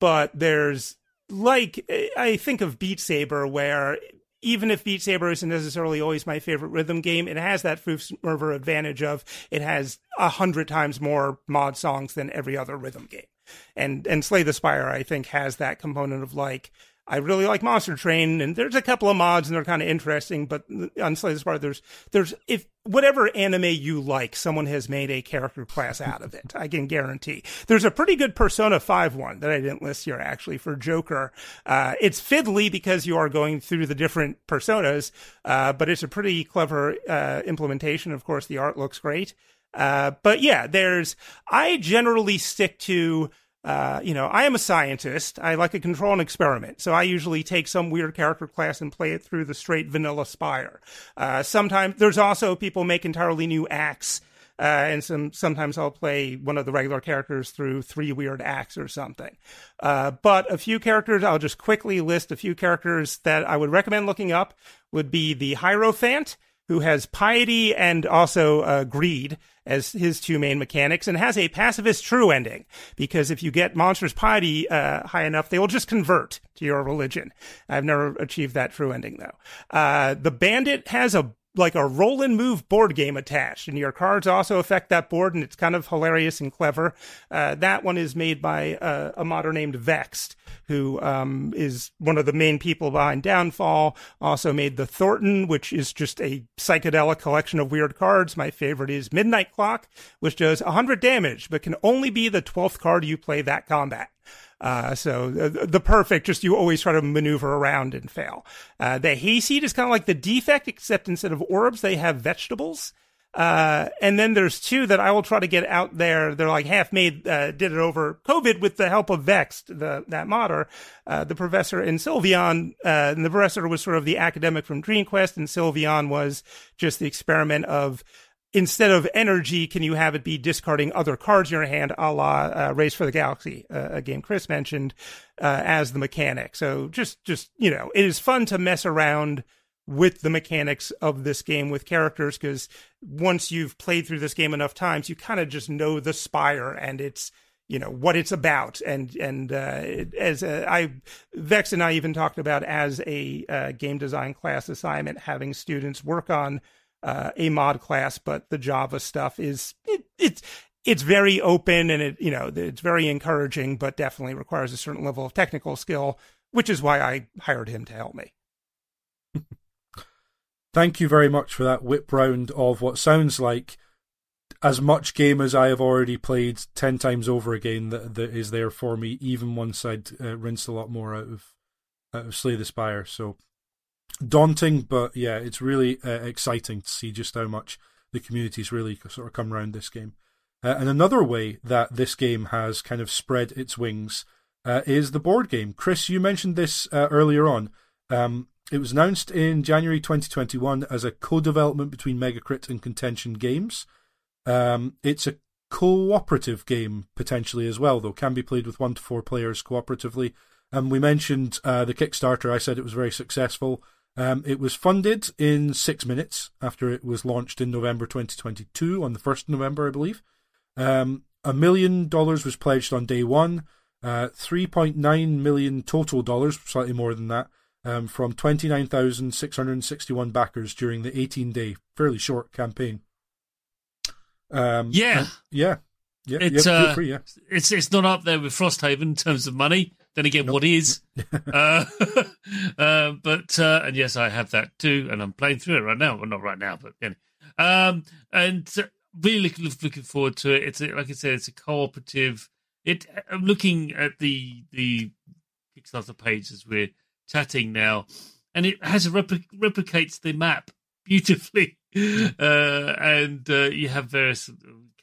but there's like, I think of Beat Saber, where even if Beat Saber isn't necessarily always my favorite rhythm game, it has that first-mover advantage of it has a hundred times more mod songs than every other rhythm game. And and Slay the Spire, I think, has that component of like I really like Monster Train, and there's a couple of mods and they're kind of interesting. But on Slay the Spire, there's there's if whatever anime you like, someone has made a character class out of it. I can guarantee. There's a pretty good Persona Five one that I didn't list here actually for Joker. Uh, it's fiddly because you are going through the different personas, uh, but it's a pretty clever uh, implementation. Of course, the art looks great. Uh, but yeah, there's I generally stick to uh, you know, I am a scientist. I like to control an experiment. So I usually take some weird character class and play it through the straight vanilla spire. Uh, sometimes there's also people make entirely new acts. Uh, and some sometimes I'll play one of the regular characters through three weird acts or something. Uh, but a few characters, I'll just quickly list a few characters that I would recommend looking up. Would be the Hierophant, who has piety and also uh, greed as his two main mechanics and has a pacifist true ending. Because if you get monsters piety uh, high enough they will just convert to your religion. I've never achieved that true ending though. Uh, the bandit has a like a roll and move board game attached, and your cards also affect that board, and it's kind of hilarious and clever. Uh, that one is made by uh, a modder named Vexed, who um, is one of the main people behind Downfall. Also made the Thornton, which is just a psychedelic collection of weird cards. My favorite is Midnight Clock, which does 100 damage, but can only be the 12th card you play that combat. Uh, so the, the, perfect, just you always try to maneuver around and fail. Uh, the hayseed is kind of like the defect, except instead of orbs, they have vegetables. Uh, and then there's two that I will try to get out there. They're like half made, uh, did it over COVID with the help of Vexed, the, that modder, uh, the professor and Sylveon. Uh, and the professor was sort of the academic from Dream Quest and Sylveon was just the experiment of instead of energy, can you have it be discarding other cards in your hand, a la uh, Race for the Galaxy, uh, a game Chris mentioned, uh, as the mechanic. So just, just you know, it is fun to mess around with the mechanics of this game with characters because once you've played through this game enough times, you kind of just know the spire and it's you know what it's about and and uh, as I Vex and I even talked about as a uh, game design class assignment having students work on uh, a mod class, but the Java stuff is it, it's it's very open and it you know it's very encouraging, but definitely requires a certain level of technical skill, which is why I hired him to help me. thank you very much for that whip round of what sounds like as much game as I have already played ten times over again that, that is there for me, even once I'd uh, rinsed a lot more out of out of Slay the Spire. So daunting, but yeah, it's really uh, exciting to see just how much the community's really sort of come around this game. Uh, and another way that this game has kind of spread its wings uh, is the board game. Chris, you mentioned this uh, earlier on. Um, it was announced in January 2021 as a co-development between Megacrit and Contention Games. Um, it's a cooperative game potentially as well, though can be played with one to four players cooperatively. And um, we mentioned uh, the Kickstarter. I said it was very successful. Um, it was funded in six minutes after it was launched in November 2022, on the 1st November, I believe. Um, a million dollars was pledged on day one, uh, 3.9 million total dollars, slightly more than that, um, from 29,661 backers during the 18 day, fairly short campaign. Um, yeah. yeah. Yeah, it's uh, free, yeah. it's it's not up there with Frosthaven in terms of money. Then again, nope. what is? uh, uh, but uh, and yes, I have that too, and I'm playing through it right now. Well, not right now, but anyway. um, and really looking, looking forward to it. It's a, like I said, it's a cooperative. It. I'm looking at the the Kickstarter page as we're chatting now, and it has a repli- replicates the map beautifully, uh, and uh, you have various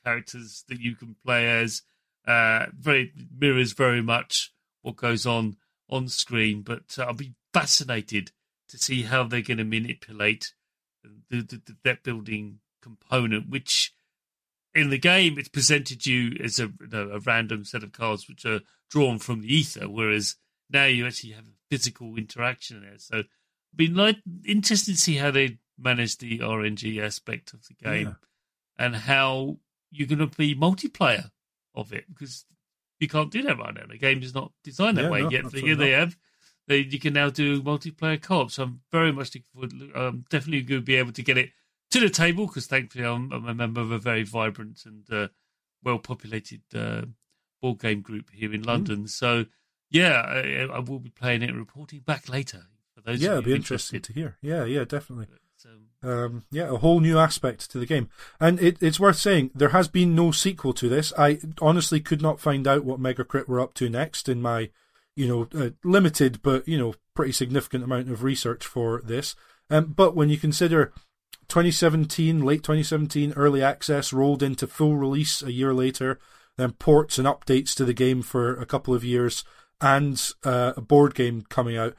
characters that you can play as. Uh, very mirrors very much what goes on on screen, but uh, I'll be fascinated to see how they're going to manipulate the, the, the deck building component, which in the game it's presented you as a, a random set of cards which are drawn from the ether, whereas now you actually have a physical interaction there. So, it'd be like interested to see how they manage the RNG aspect of the game yeah. and how you're going to be multiplayer of it because you can't do that right now. The game is not designed that yeah, way no, yet. But here they have. They, you can now do multiplayer co-op. So I'm very much looking forward. I'm definitely going to be able to get it to the table because thankfully I'm, I'm, a member of a very vibrant and uh, well populated uh, board game group here in London. Mm. So yeah, I, I, will be playing it and reporting back later. For those yeah, it'll be interesting to hear. Yeah, yeah, definitely. But, um, yeah, a whole new aspect to the game, and it, it's worth saying there has been no sequel to this. I honestly could not find out what Mega Megacrit were up to next in my, you know, uh, limited but you know pretty significant amount of research for this. Um, but when you consider 2017, late 2017, early access rolled into full release a year later, then ports and updates to the game for a couple of years, and uh, a board game coming out.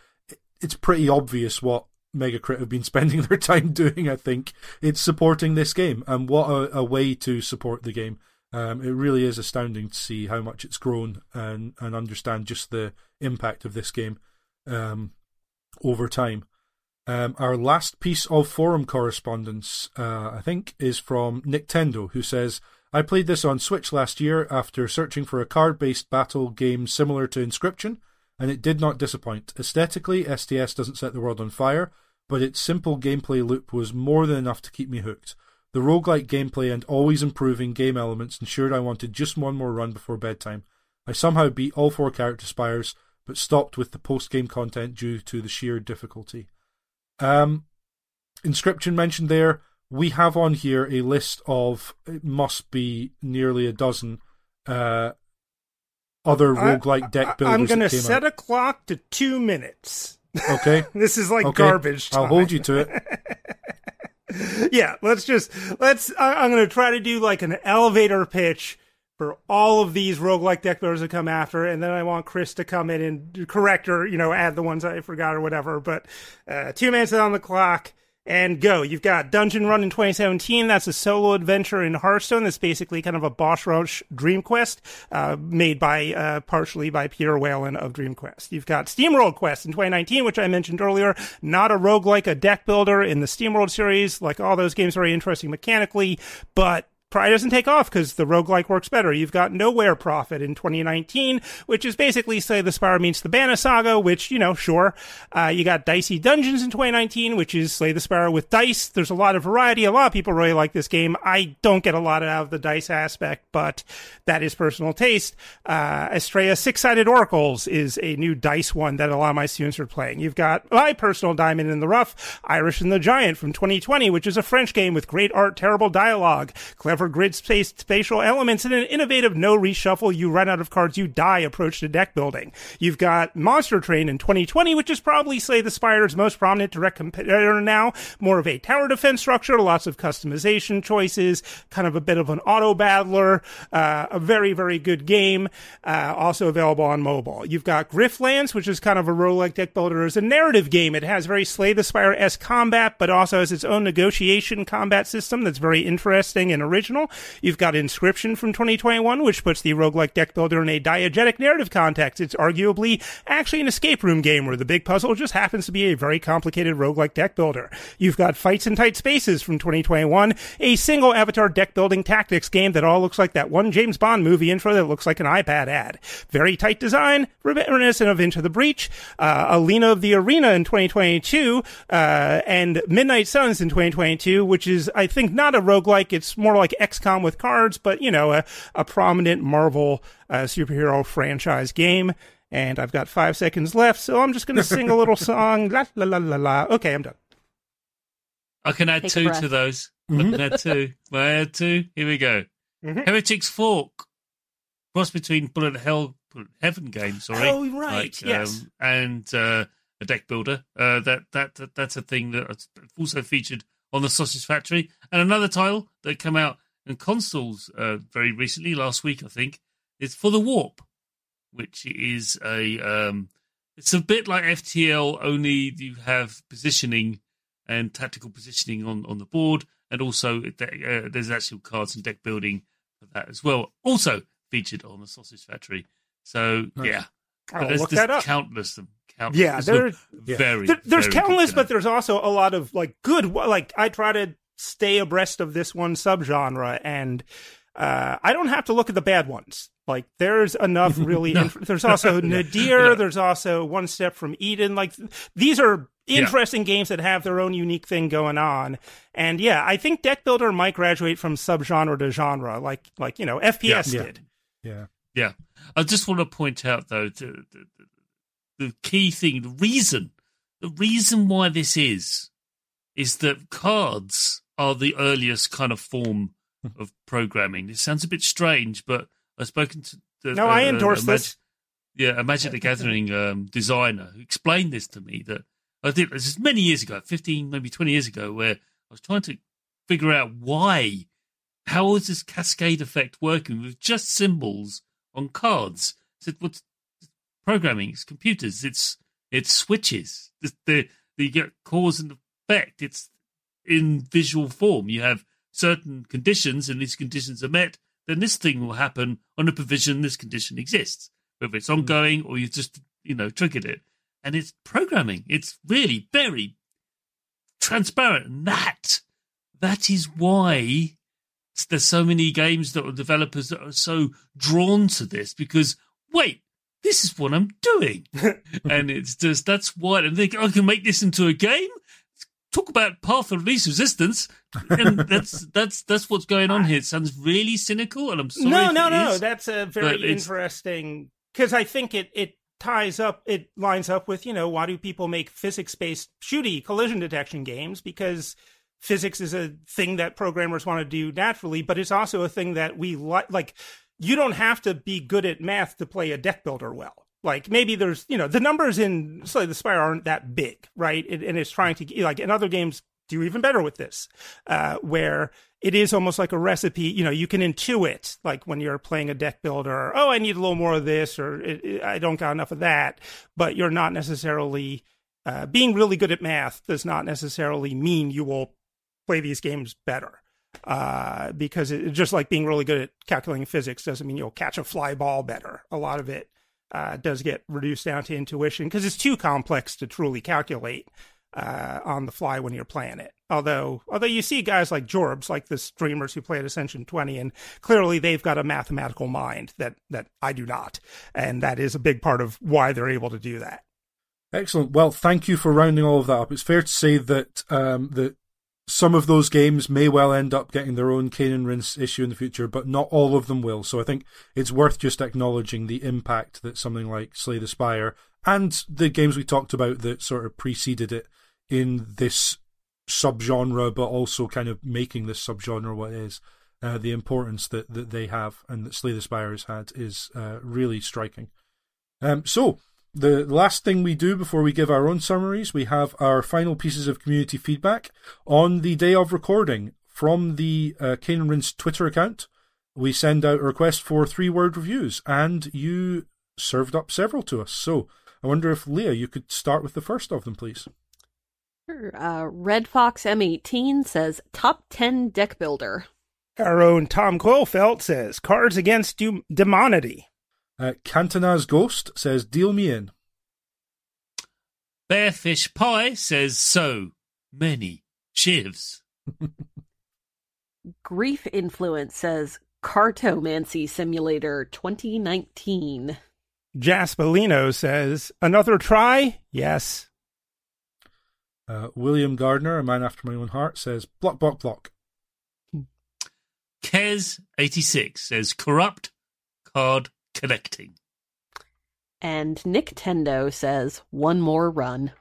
It's pretty obvious what Megacrit have been spending their time doing. I think it's supporting this game, and what a, a way to support the game. Um, it really is astounding to see how much it's grown and and understand just the impact of this game um, over time. Um, our last piece of forum correspondence, uh, I think, is from Nintendo, who says, I played this on Switch last year after searching for a card based battle game similar to Inscription." and it did not disappoint. Aesthetically, STS doesn't set the world on fire, but its simple gameplay loop was more than enough to keep me hooked. The roguelike gameplay and always improving game elements ensured I wanted just one more run before bedtime. I somehow beat all four character spires, but stopped with the post game content due to the sheer difficulty. Um, inscription mentioned there. We have on here a list of it must be nearly a dozen uh, other roguelike deck builders. I'm going to set out. a clock to two minutes. Okay, this is like okay. garbage. Time. I'll hold you to it. yeah, let's just let's. I'm going to try to do like an elevator pitch for all of these roguelike deck builders to come after, and then I want Chris to come in and correct or, you know, add the ones I forgot or whatever. But uh, two minutes on the clock and go. You've got Dungeon Run in 2017. That's a solo adventure in Hearthstone. That's basically kind of a boss rush Dream Quest, uh, made by, uh, partially by Peter Whalen of Dream Quest. You've got SteamWorld Quest in 2019, which I mentioned earlier. Not a roguelike, a deck builder in the SteamWorld series. Like all those games, very interesting mechanically, but probably doesn't take off because the roguelike works better. You've got Nowhere Prophet in 2019, which is basically Slay the Spire meets the Banner Saga, which, you know, sure. Uh, you got Dicey Dungeons in 2019, which is Slay the Spire with dice. There's a lot of variety. A lot of people really like this game. I don't get a lot out of the dice aspect, but that is personal taste. Uh, Astrea Six Sided Oracles is a new dice one that a lot of my students are playing. You've got my personal diamond in the rough, Iris and the Giant from 2020, which is a French game with great art, terrible dialogue, clever grid space spatial elements, and an innovative no reshuffle. You run out of cards, you die approach to deck building. You've got Monster Train in 2020, which is probably Slay the Spire's most prominent direct competitor now. More of a tower defense structure, lots of customization choices, kind of a bit of an auto battler, uh, a very, very good game, uh, also available on mobile. You've got Griftlands, which is kind of a roguelike deck builder. It's a narrative game. It has very Slay the Spire s combat, but also has its own negotiation combat system that's very interesting and original. You've got Inscription from 2021, which puts the roguelike deck builder in a diegetic narrative context. It's arguably actually an escape room game where the big puzzle just happens to be a very complicated roguelike deck builder. You've got Fights in Tight Spaces from 2021, a single avatar deck building tactics game that all looks like that one James Bond movie intro that looks like an iPad ad. Very tight design, reminiscent of Into the Breach, uh, Alina of the Arena in 2022, uh, and Midnight Suns in 2022, which is, I think, not a roguelike. It's more like XCOM with cards, but, you know, a, a prominent Marvel uh, superhero franchise game. And I've got five seconds left, so I'm just going to sing a little song. La la la la la. Okay, I'm done. I can add Take two breath. to those. I can add two. May I add two? Here we go. Mhm. Heretics Fork. Cross between Bullet Hell, Bullet Heaven game, sorry. Oh, right, yes. Um, and uh, a deck builder. Uh, that, that that that's a thing that also featured on the Sausage Factory. And another title that came out in consoles uh, very recently, last week I think, is For the Warp, which is a um, it's a bit like FTL, only you have positioning and tactical positioning on, on the board, and also uh, there's actual cards and deck building for that as well. Also featured on the Sausage Factory. So Nice. yeah, I'll there's, look there's that up. countless of them. Countless. Yeah, There's there, a yeah. very, there- there's very countless, but there's also a lot of like good. Like I try to stay abreast of this one subgenre, and uh, I don't have to look at the bad ones. Like there's enough really. No. inf- there's also Nadir. No. There's also One Step from Eden. Like these are Yeah. interesting games that have their own unique thing going on. And yeah, I think Deck Builder might graduate from subgenre to genre, like like you know FPS Yeah. did. Yeah. Yeah, I just want to point out though the, the, the, the key thing, the reason, the reason why this is, is that cards are the earliest kind of form of programming. This sounds a bit strange, but I've spoken to the, No, I uh, endorse a this. yeah, a Magic the Gathering um, designer who explained this to me that I did this is many years ago, fifteen, maybe twenty years ago, where I was trying to figure out why, how is this cascade effect working with just symbols on cards? I said, what's programming? It's computers. It's it's switches. The the, the cause and effect. It's in visual form. You have certain conditions, and these conditions are met. Then this thing will happen on a provision this condition exists, whether it's hmm. ongoing or you just you know triggered it. And it's programming. It's really very transparent. And that that is why there's so many games that are developers that are so drawn to this because wait, this is what I'm doing, and it's just that's why and they I can make this into a game. Talk about path of least resistance, and that's that's that's what's going on here. It sounds really cynical, and I'm sorry. no, no, no. is. That's a very interesting because I think it it ties up, it lines up with you know why do people make physics based shooty collision detection games because physics is a thing that programmers want to do naturally, but it's also a thing that we like. Like you don't have to be good at math to play a deck builder well. Like maybe there's you know the numbers in Slay the Spire aren't that big, right? It, and it's trying to like in other games do even better with this, uh, where it is almost like a recipe. You know, you can intuit like when you're playing a deck builder. Oh, I need a little more of this, or I don't got enough of that. But you're not necessarily uh, being really good at math does not necessarily mean you will play these games better. Uh, because it, just like being really good at calculating physics doesn't mean you'll catch a fly ball better. A lot of it uh, does get reduced down to intuition because it's too complex to truly calculate. uh, on the fly when you're playing it. Although, although you see guys like Jorbs, like the streamers who play at Ascension 20, and clearly they've got a mathematical mind that that I do not, and that is a big part of why they're able to do that. Excellent. Well, thank you for rounding all of that up. It's fair to say that um, that some of those games may well end up getting their own Cane and Rinse issue in the future, but not all of them will. So I think it's worth just acknowledging the impact that something like Slay the Spire and the games we talked about that sort of preceded it in this subgenre, but also kind of making this subgenre what it is. Uh, the importance that, that they have and that Slay the Spire has had is uh, really striking. Um, so, the last thing we do before we give our own summaries, we have our final pieces of community feedback. On the day of recording, from the uh, Cane and Rinse Twitter account, we send out a request for three word reviews, and you served up several to us. So, I wonder if Leah, you could start with the first of them, please. Sure. Uh, Red Fox M18 says top 10 deck builder. Our own Tom Quillfelt says cards against du- demonity. Uh, Cantona's Ghost says deal me in. Bearfish Pie says so many shivs. Grief Influence says Cartomancy Simulator 2019. Jaspolino says another try. Yes. Uh, William Gardner, a man after my own heart, says block, block, block. Kez86 says corrupt card collecting. And Nintendo says one more run.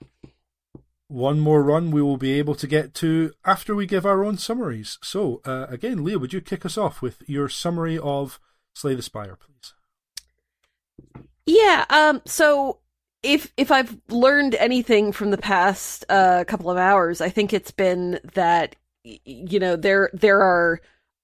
One more run we will be able to get to after we give our own summaries. So, uh, again, Leah, would you kick us off with your summary of Slay the Spire, please? Yeah, um, so if if I've learned anything from the past uh, couple of hours, I think it's been that you know there there are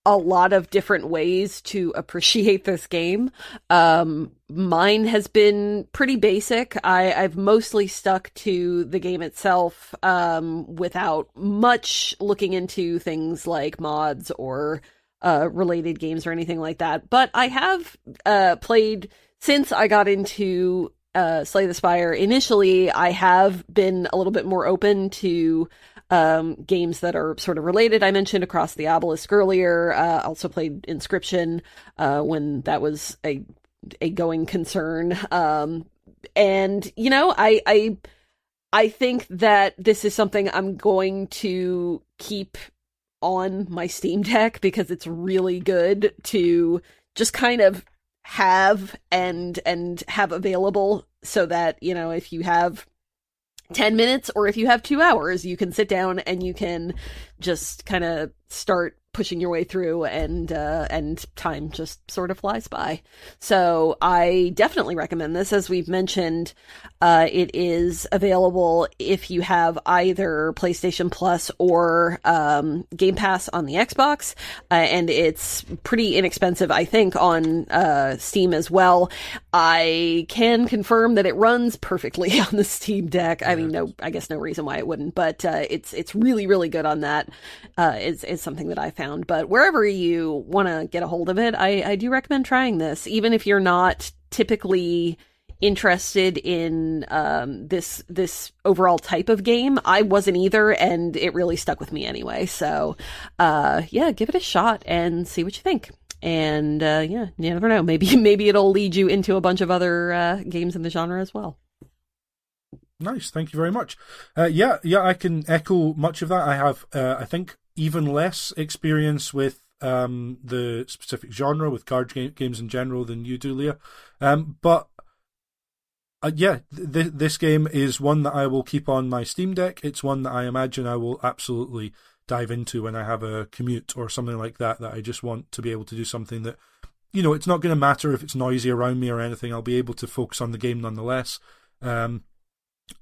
a lot of different ways to appreciate this game. Um, mine has been pretty basic. I, I've mostly stuck to the game itself um, without much looking into things like mods or uh, related games or anything like that. But I have uh, played since I got into uh, Slay the Spire. Initially, I have been a little bit more open to um, games that are sort of related. I mentioned Across the Obelisk earlier. Uh, also played Inscription uh, when that was a a going concern. Um, and you know, I I I think that this is something I'm going to keep on my Steam Deck because it's really good to just kind of have and and have available so that you know if you have 10 minutes or if you have 2 hours you can sit down and you can just kind of start pushing your way through and uh, and time just sort of flies by. So I definitely recommend this. As we've mentioned, uh, it is available if you have either PlayStation Plus or um, Game Pass on the Xbox, uh, and it's pretty inexpensive, I think, on uh, Steam as well. I can confirm that it runs perfectly on the Steam Deck. I mean, no, I guess no reason why it wouldn't, but uh, it's it's really really good on that. Uh, is is something that I found But wherever you want to get a hold of it, I, I do recommend trying this, even if you're not typically interested in um, this this overall type of game. I wasn't either, and it really stuck with me anyway. So, uh, yeah, give it a shot and see what you think. And uh, yeah, you never know. Maybe maybe it'll lead you into a bunch of other uh, games in the genre as well. Nice, thank you very much. Uh, yeah, yeah, I can echo much of that. I have, uh, I think, even less experience with um, the specific genre, with card game, games in general, than you do, Leah. Um, but uh, yeah, th- this game is one that I will keep on my Steam Deck. It's one that I imagine I will absolutely dive into when I have a commute or something like that. That I just want to be able to do something that, you know, it's not going to matter if it's noisy around me or anything. I'll be able to focus on the game nonetheless. Um,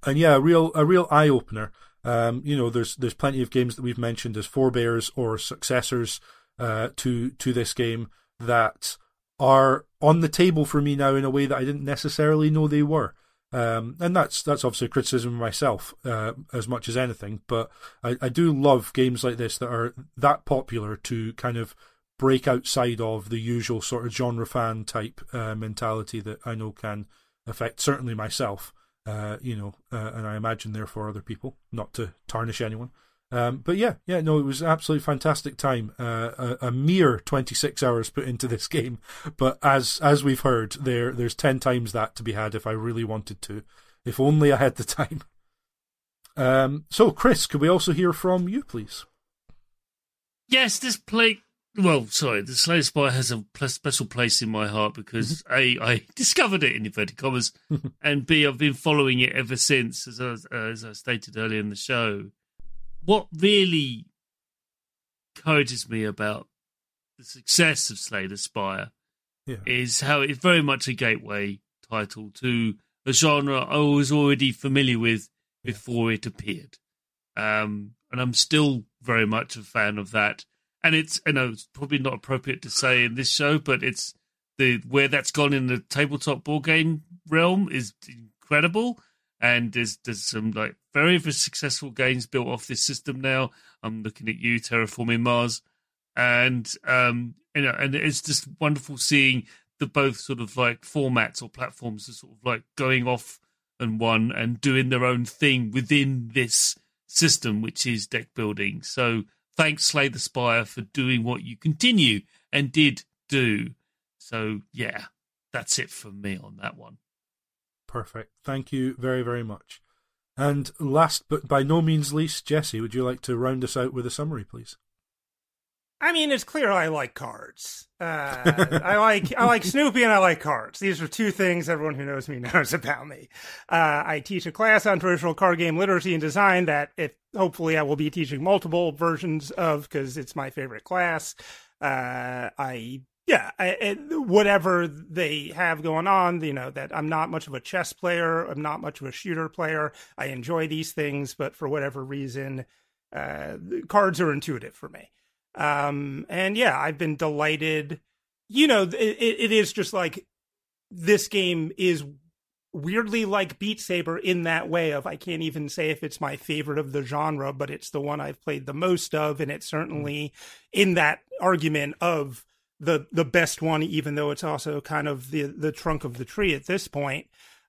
and yeah, a real a real eye opener. Um, you know, there's there's plenty of games that we've mentioned as forebears or successors uh, to to this game that are on the table for me now in a way that I didn't necessarily know they were. Um, and that's that's obviously a criticism of myself uh, as much as anything. But I, I do love games like this that are that popular to kind of break outside of the usual sort of genre fan type uh, mentality that I know can affect certainly myself. Uh, you know, uh, and I imagine therefore other people, not to tarnish anyone. Um, but yeah, yeah, no, it was absolutely fantastic time. Uh, a, a, mere 26 hours put into this game, but as as we've heard, there there's 10 times that to be had if I really wanted to. If only I had the time. Um, so, Chris, could we also hear from you, please? Yes, this play. Well, sorry, the Slay Spire has a special place in my heart because a I discovered it in inverted commas, and b I've been following it ever since, as I, as I stated earlier in the show what really encourages me about the success of Slay the Spire yeah. is how it's very much a gateway title to a genre I was already familiar with before it appeared. Um, and I'm still very much a fan of that. And it's, I know it's probably not appropriate to say in this show, but it's the where that's gone in the tabletop board game realm is incredible and there's there's some like very very successful games built off this system now. I'm looking at you, Terraforming Mars, and um, you know, and it's just wonderful seeing the both sort of like formats or platforms are sort of like going off and one and doing their own thing within this system, which is deck building. So thanks, Slay the Spire, for doing what you continue and did do. So yeah, that's it for me on that one. Perfect. Thank you very, very much. And last but by no means least, Jesse, would you like to round us out with a summary, please? I mean, it's clear I like cards. Uh, I like I like Snoopy and I like cards. These are two things everyone who knows me knows about me. Uh, I teach a class on traditional card game literacy and design that if hopefully I will be teaching multiple versions of because it's my favorite class. Uh, I yeah, I, whatever they have going on, you know, that I'm not much of a chess player, I'm not much of a shooter player. I enjoy these things, but for whatever reason, uh, cards are intuitive for me. Um, and yeah, I've been delighted. You know, it, it is just like this game is weirdly like Beat Saber in that way of I can't even say if it's my favorite of the genre, but it's the one I've played the most of, and it's certainly in that argument of the the best one, even though it's also kind of the the trunk of the tree at this point.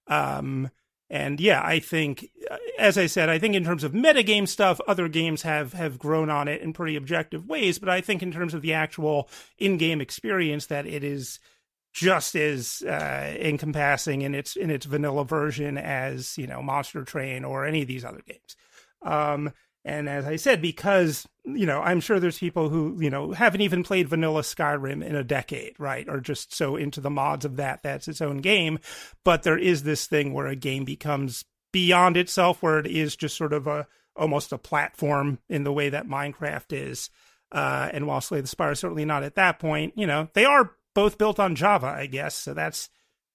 Um, and yeah, I think, as I said, I think in terms of metagame stuff, other games have have grown on it in pretty objective ways. But I think in terms of the actual in-game experience, that it is just as uh, encompassing in its in its vanilla version as you know Monster Train or any of these other games. Um, and as I said, because, you know, I'm sure there's people who, you know, haven't even played vanilla Skyrim in a decade, right? Or just so into the mods of that, that's its own game. But there is this thing where a game becomes beyond itself, where it is just sort of a, almost a platform in the way that Minecraft is. Uh, and while Slay the Spire is certainly not at that point, you know, they are both built on Java, I guess. So that's,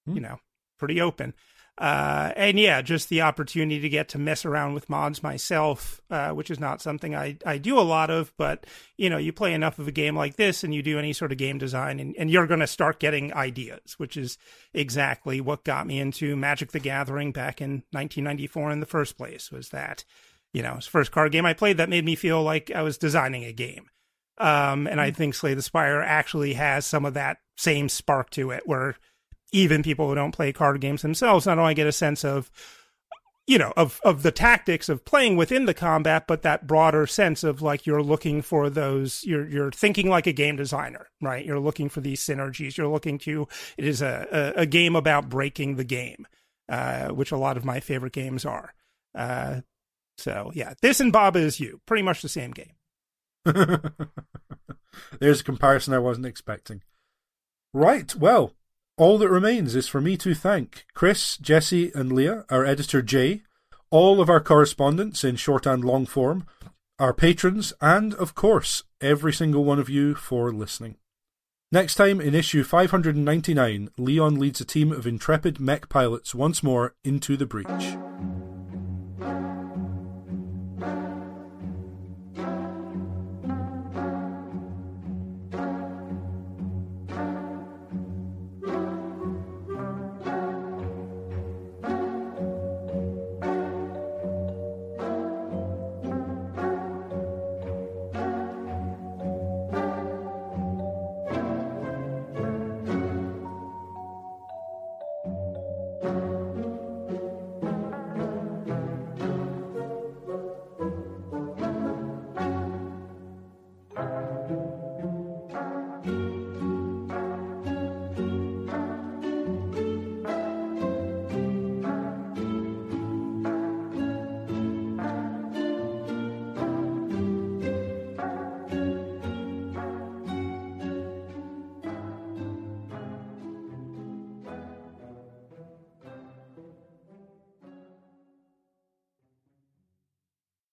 hmm. you know, pretty open. Uh, and yeah, just the opportunity to get to mess around with mods myself, uh, which is not something I, I do a lot of, but you know, you play enough of a game like this and you do any sort of game design and, and you're going to start getting ideas, which is exactly what got me into Magic the Gathering back in 1994 in the first place was that, you know, it's the first card game I played that made me feel like I was designing a game. Um, and I hmm. think Slay the Spire actually has some of that same spark to it where even people who don't play card games themselves not only get a sense of you know of of the tactics of playing within the combat but that broader sense of like you're looking for those you're you're thinking like a game designer right? You're looking for these synergies. You're looking to it is a a, a game about breaking the game uh, which a lot of my favorite games are. Uh, so yeah this and baba is you pretty much the same game. There's a comparison i wasn't expecting. Right well all that remains is for me to thank Chris, Jesse, and Leah, our editor Jay, all of our correspondents in short and long form, our patrons, and, of course, every single one of you for listening. Next time, in issue 599, Leon leads a team of intrepid mech pilots once more into the breach.